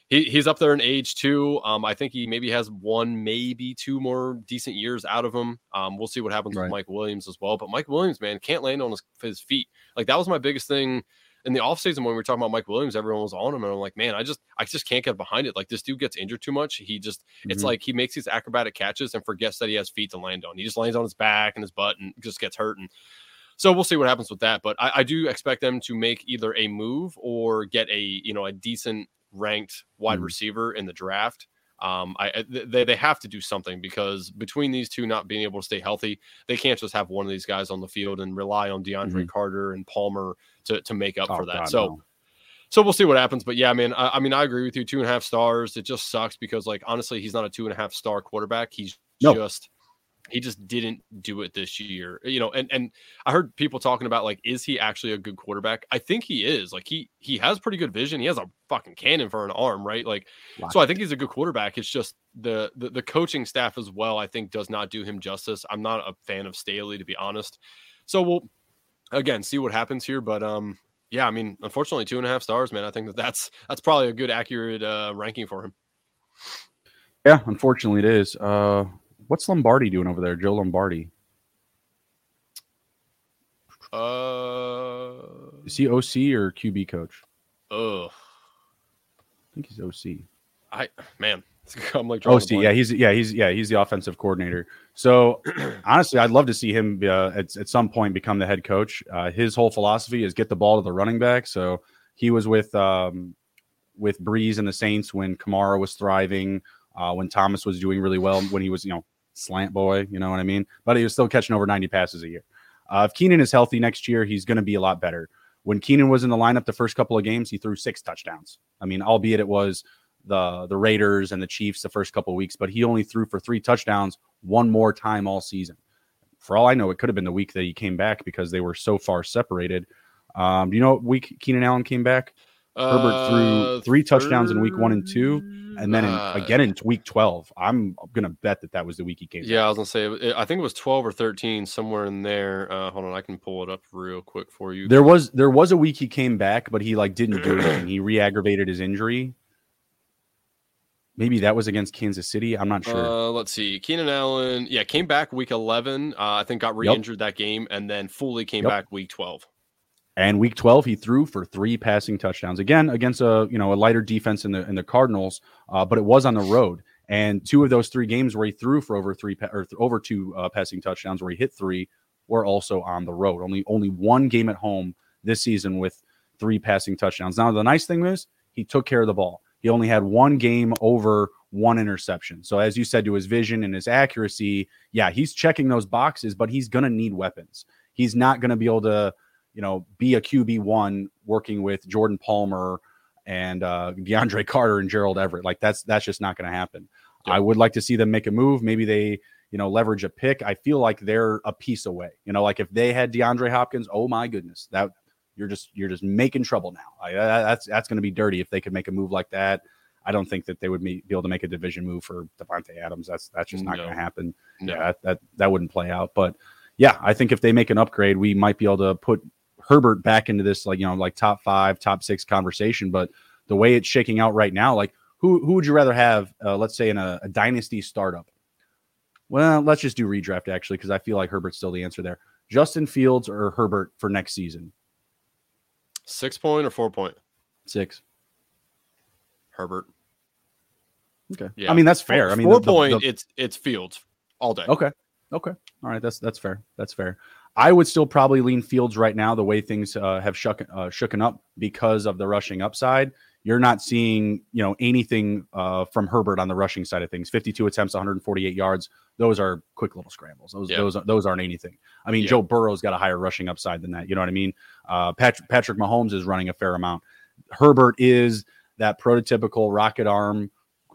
he, he's up there in age too. Um, I think he maybe has one, maybe two more decent years out of him. Um, we'll see what happens right. with Mike Williams as well. But Mike Williams, man, can't land on his, his feet. Like that was my biggest thing in the offseason when we were talking about Mike Williams, everyone was on him. And I'm like, man, I just I just can't get behind it. Like this dude gets injured too much. He just mm-hmm. it's like he makes these acrobatic catches and forgets that he has feet to land on. He just lands on his back and his butt and just gets hurt. And so we'll see what happens with that. But I, I do expect them to make either a move or get a you know a decent ranked wide mm-hmm. receiver in the draft. Um, I they, they have to do something because between these two not being able to stay healthy, they can't just have one of these guys on the field and rely on DeAndre mm-hmm. Carter and Palmer to to make up oh, for that. God, so. No. So we'll see what happens, but yeah, man. I, I, mean, I agree with you. Two and a half stars. It just sucks because, like, honestly, he's not a two and a half star quarterback. He's no. just he just didn't do it this year you know and and i heard people talking about like is he actually a good quarterback? I think he is like he he has pretty good vision he has a fucking cannon for an arm right? Like wow. so i think he's a good quarterback it's just the, the the coaching staff as well i think does not do him justice i'm not a fan of staley to be honest. So we'll again see what happens here but um yeah i mean unfortunately two and a half stars man i think that that's that's probably a good accurate uh ranking for him. Yeah unfortunately it is uh What's Lombardi doing over there? Joe Lombardi. Uh, is he OC or QB coach? Oh, I think he's OC. I man, (laughs) I'm like OC. Yeah, he's yeah he's yeah he's the offensive coordinator. So (clears throat) honestly, I'd love to see him uh, at at some point become the head coach. Uh, his whole philosophy is get the ball to the running back. So he was with um, with Brees and the Saints when Kamara was thriving. Uh, when Thomas was doing really well, when he was, you know, slant boy, you know what I mean? But he was still catching over 90 passes a year. Uh, if Keenan is healthy next year, he's going to be a lot better. When Keenan was in the lineup the first couple of games, he threw six touchdowns. I mean, albeit it was the the Raiders and the Chiefs the first couple of weeks, but he only threw for three touchdowns one more time all season. For all I know, it could have been the week that he came back because they were so far separated. Um, do you know what week Keenan Allen came back? Herbert threw uh, three touchdowns in week one and two, and then in, uh, again in week twelve. I'm gonna bet that that was the week he came. Back. Yeah, back. I was gonna say. I think it was twelve or thirteen, somewhere in there. Uh, hold on, I can pull it up real quick for you. There was there was a week he came back, but he like didn't do anything. He re-aggravated his injury. Maybe that was against Kansas City. I'm not sure. Uh, let's see. Keenan Allen, yeah, came back week 11. Uh, I think got re-injured yep. that game, and then fully came yep. back week 12. And week 12, he threw for three passing touchdowns again against a you know a lighter defense in the in the Cardinals, uh, but it was on the road. And two of those three games where he threw for over three or th- over two uh, passing touchdowns, where he hit three, were also on the road. Only only one game at home this season with three passing touchdowns. Now the nice thing is he took care of the ball. He only had one game over one interception. So as you said to his vision and his accuracy, yeah, he's checking those boxes, but he's going to need weapons. He's not going to be able to you know, be a QB one working with Jordan Palmer and uh, DeAndre Carter and Gerald Everett. Like that's that's just not going to happen. Yeah. I would like to see them make a move. Maybe they you know leverage a pick. I feel like they're a piece away. You know, like if they had DeAndre Hopkins, oh my goodness, that you're just you're just making trouble now. I, that's that's going to be dirty if they could make a move like that. I don't think that they would be, be able to make a division move for Davante Adams. That's that's just not no. going to happen. No. Yeah, that, that that wouldn't play out. But yeah, I think if they make an upgrade, we might be able to put Herbert back into this like you know like top five, top six conversation. But the way it's shaking out right now, like who who would you rather have? Uh, let's say in a, a dynasty startup. Well, let's just do redraft actually because I feel like Herbert's still the answer there. Justin Fields or Herbert for next season? Six point or four point? Six. Herbert. Okay. Yeah. I mean that's fair. I mean four the, point. The, the, it's it's Fields all day. Okay. Okay. All right. That's that's fair. That's fair. I would still probably lean Fields right now, the way things uh, have shook, uh, shooken up because of the rushing upside. You're not seeing, you know, anything uh, from Herbert on the rushing side of things. 52 attempts, 148 yards. Those are quick little scrambles. Those, yeah. those, those aren't anything. I mean, yeah. Joe Burrow's got a higher rushing upside than that. You know what I mean? Uh, Patrick, Patrick Mahomes is running a fair amount. Herbert is that prototypical rocket arm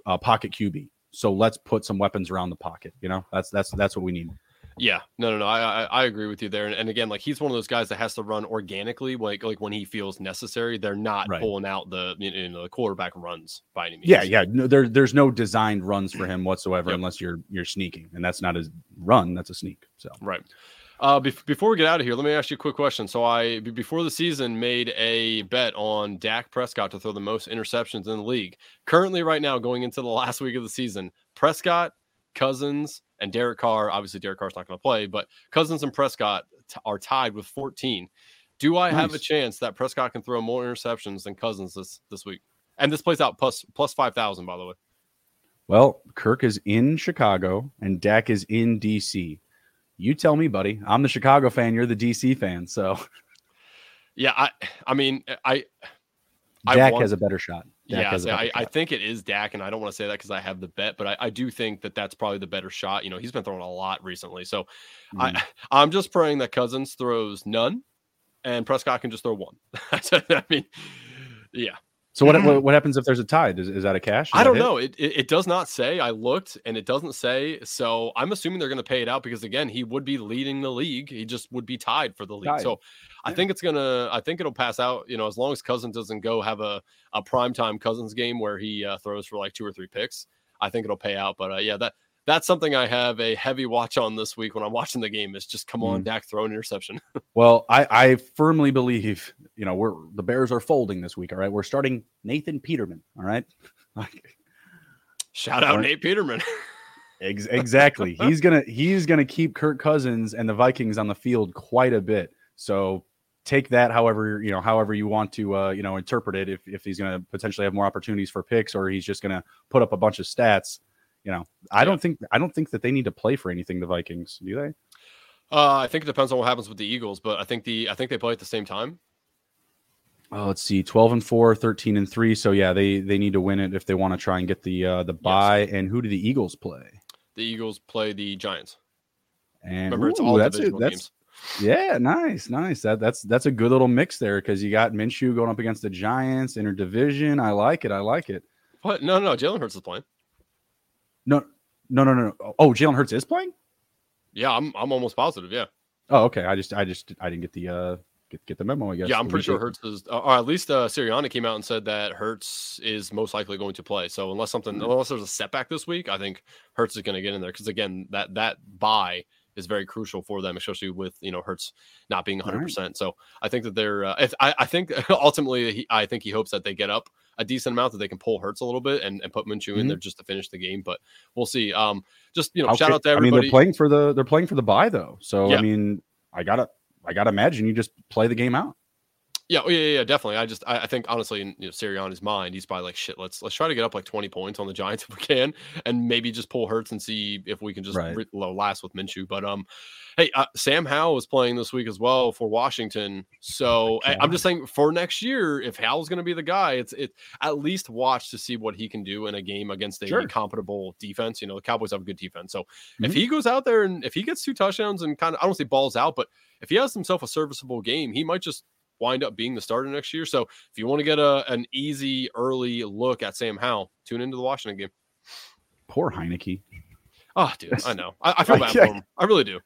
uh, pocket QB. So let's put some weapons around the pocket. You know, that's that's that's what we need. Yeah, no, no, no. I, I, I agree with you there. And, and, again, like he's one of those guys that has to run organically, like like when he feels necessary. They're not right. pulling out the you know, the quarterback runs by any means. Yeah, yeah. No, there, there's no designed runs for him whatsoever, yep. unless you're you're sneaking, and that's not a run. That's a sneak. So right. Uh, be- before we get out of here, let me ask you a quick question. So I, b- before the season, made a bet on Dak Prescott to throw the most interceptions in the league. Currently, right now, going into the (laughs) last week of the season, Prescott, Cousins, and Derek Carr. Obviously, Derek Carr's not going to play, but Cousins and Prescott t- are tied with 14. Do I nice. have a chance that Prescott can throw more interceptions than Cousins this this week? And this plays out plus plus five thousand, by the way. Well, Kirk is in Chicago and Dak is in DC. You tell me, buddy. I'm the Chicago fan. You're the DC fan. So, yeah, I, I mean, I, Dak want, has a better shot. Yeah, so I, I, think it is Dak, and I don't want to say that because I have the bet, but I, I, do think that that's probably the better shot. You know, he's been throwing a lot recently, so mm. I, (laughs) I'm just praying that Cousins throws none, and Prescott can just throw one. (laughs) I mean, yeah, so what, what, what happens if there's a tie? Is, is that a cash? Is I don't know. It, it, it does not say. I looked and it doesn't say. So I'm assuming they're going to pay it out because again, he would be leading the league. He just would be tied for the league. Tied. So I think it's gonna. I think it'll pass out. You know, as long as Cousins doesn't go have a a primetime Cousins game where he uh, throws for like two or three picks. I think it'll pay out. But uh, yeah, that that's something I have a heavy watch on this week when I'm watching the game. Is just come on, mm. Dak, throw an interception. (laughs) well, I, I firmly believe you know we're the Bears are folding this week. All right, we're starting Nathan Peterman. All right, (laughs) shout out Nate Peterman. (laughs) Ex- exactly. he's gonna he's gonna keep Kirk Cousins and the Vikings on the field quite a bit. So take that however you know however you want to uh, you know interpret it. If if he's gonna potentially have more opportunities for picks or he's just gonna put up a bunch of stats you know, I yeah. don't think I don't think that they need to play for anything. The Vikings, do they? Uh, I think it depends on what happens with the Eagles, but I think the I think they play at the same time. Oh, let's see, twelve and four, 13 and three. So yeah, they they need to win it if they want to try and get the uh, the bye. Yes. And who do the Eagles play? The Eagles play the Giants. And remember, ooh, it's all that's it, that's, games. Yeah, nice, nice. That that's that's a good little mix there because you got Minshew going up against the Giants, interdivision. I like it. I like it. What? No, no, Jalen Hurts is playing. No, no, no, no. Oh, Jalen Hurts is playing. Yeah, I'm. I'm almost positive. Yeah. Oh, okay. I just, I just, I didn't get the uh get, get the memo. I guess. Yeah, I'm pretty sure Hurts is, uh, or at least uh, Sirianni came out and said that Hurts is most likely going to play. So unless something, mm-hmm. unless there's a setback this week, I think Hurts is going to get in there because again, that that bye is very crucial for them, especially with you know Hurts not being 100. Right. percent So I think that they're. Uh, I, I think (laughs) ultimately, he, I think he hopes that they get up a decent amount that they can pull Hurts a little bit and, and put Minshew mm-hmm. in there just to finish the game. But we'll see. Um, just you know, okay. shout out to everybody. I mean, they're playing for the they're playing for the bye though. So yeah. I mean, I gotta I gotta imagine you just play the game out. Yeah, oh, yeah, yeah, definitely. I just, I, I think honestly, in you know, Sirianni's mind, he's probably like, shit, let's let's try to get up like twenty points on the Giants if we can, and maybe just pull Hurts and see if we can just right. re- last with Minshew. But um, hey, uh, Sam Howell is playing this week as well for Washington, so I, am just saying for next year, if Howell's going to be the guy, it's it at least watch to see what he can do in a game against a sure. compatible defense. You know, the Cowboys have a good defense, so mm-hmm. if he goes out there and if he gets two touchdowns and kind of, I don't say balls out, but if he has himself a serviceable game, he might just wind up being the starter next year. So if you want to get a an easy early look at Sam Howell, tune into the Washington game. Poor Heinicke. Oh, dude, I (laughs) know. I, I feel bad for him. I really do.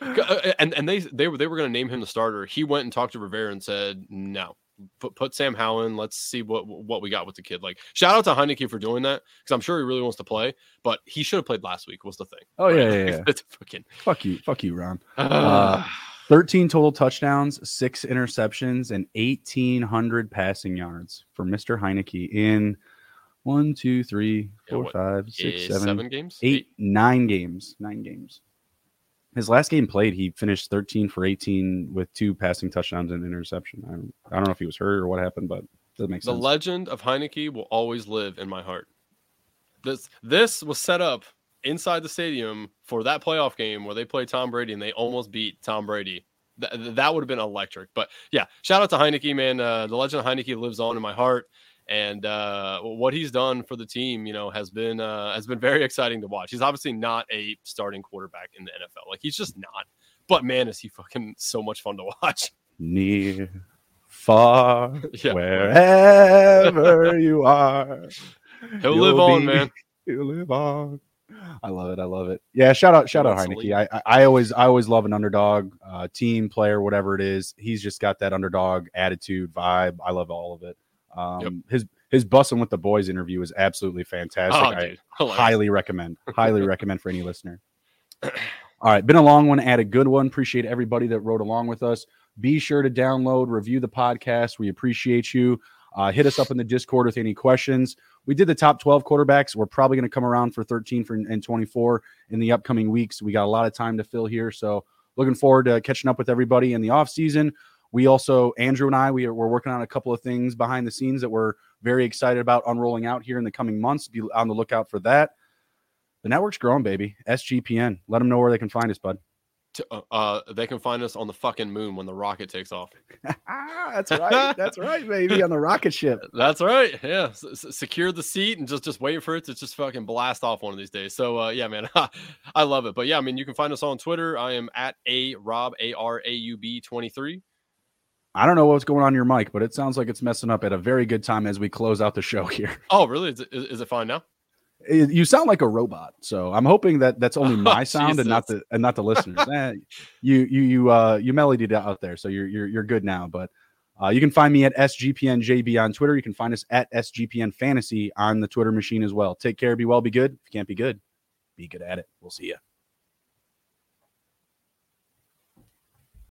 Uh, uh, and and they they were they were going to name him the starter. He went and talked to Rivera and said, "No, put put Sam Howell in. Let's see what what we got with the kid." Like shout out to Heinicke for doing that because I'm sure he really wants to play, but he should have played last week. Was the thing? Oh right? yeah, yeah, (laughs) yeah. fucking fuck you, fuck you, Ron. (sighs) Uh, 13 total touchdowns, six interceptions, and 1,800 passing yards for Mr. Heinicke in one, two, three, four, yeah, five, six, seven, seven games, eight, eight, nine games, nine games. His last game played, he finished 13 for 18 with two passing touchdowns and interception. I don't, I don't know if he was hurt or what happened, but that makes sense. The legend of Heinicke will always live in my heart. This this was set up inside the stadium for that playoff game where they play Tom Brady and they almost beat Tom Brady. Th- that would have been electric. But yeah, shout out to Heinicke, man. Uh, the legend of Heinicke lives on in my heart, and uh, what he's done for the team, you know, has been uh, has been very (laughs) exciting to watch. He's obviously not a starting quarterback in the NFL, like he's just not. But man, is he fucking so much fun to (laughs) watch. Near, far, (laughs) yeah. wherever you are, he'll live on, man. He'll live on. I love it. I love it. Yeah. Shout out, shout out Heinicke. I, I always, I always love an underdog, uh, team player, whatever it is. He's just got that underdog attitude, vibe. I love all of it. Um, yep. his his bussing with the boys interview is absolutely fantastic. Oh, I highly recommend. highly recommend for any listener. (laughs) All right, been a long one, add a good one. Appreciate everybody that rode along with us. Be sure to download, review the podcast. We appreciate you. Uh, hit us up in the Discord with any questions. We did the top 12 quarterbacks. We're probably going to come around for 13 for, and 24 in the upcoming weeks. We got a lot of time to fill here. So looking forward to catching up with everybody in the off season. We also, Andrew and I, we are, we're working on a couple of things behind the scenes that we're very excited about unrolling out here in the coming months. Be on the lookout for that. The network's growing, baby. SGPN. Let them know where they can find us, bud. Uh, uh, they can find us on the fucking moon when the rocket takes off. (laughs) That's right. That's right, baby. On the rocket ship. (laughs) That's right. Yeah. S- secure the seat and just just wait for it to just fucking blast off one of these days. So uh, yeah, man, (laughs) I love it. But yeah, I mean, you can find us on Twitter. I am at a Rob A R A U B twenty three. I don't know what's going on in your mic, but it sounds like it's messing up at a very good time as we close out the show here. Oh, really? Is it, is it fine now? You sound like a robot. So I'm hoping that that's only (laughs) my oh, sound and not the and not the listeners. eh, you you you uh you melodied out there, so you're you're you're good now. But uh, you can find me at SGPNJB on Twitter. You can find us at SGPN Fantasy on the Twitter machine as well. Take care, be well, be good. If you can't be good, be good at it. We'll see you.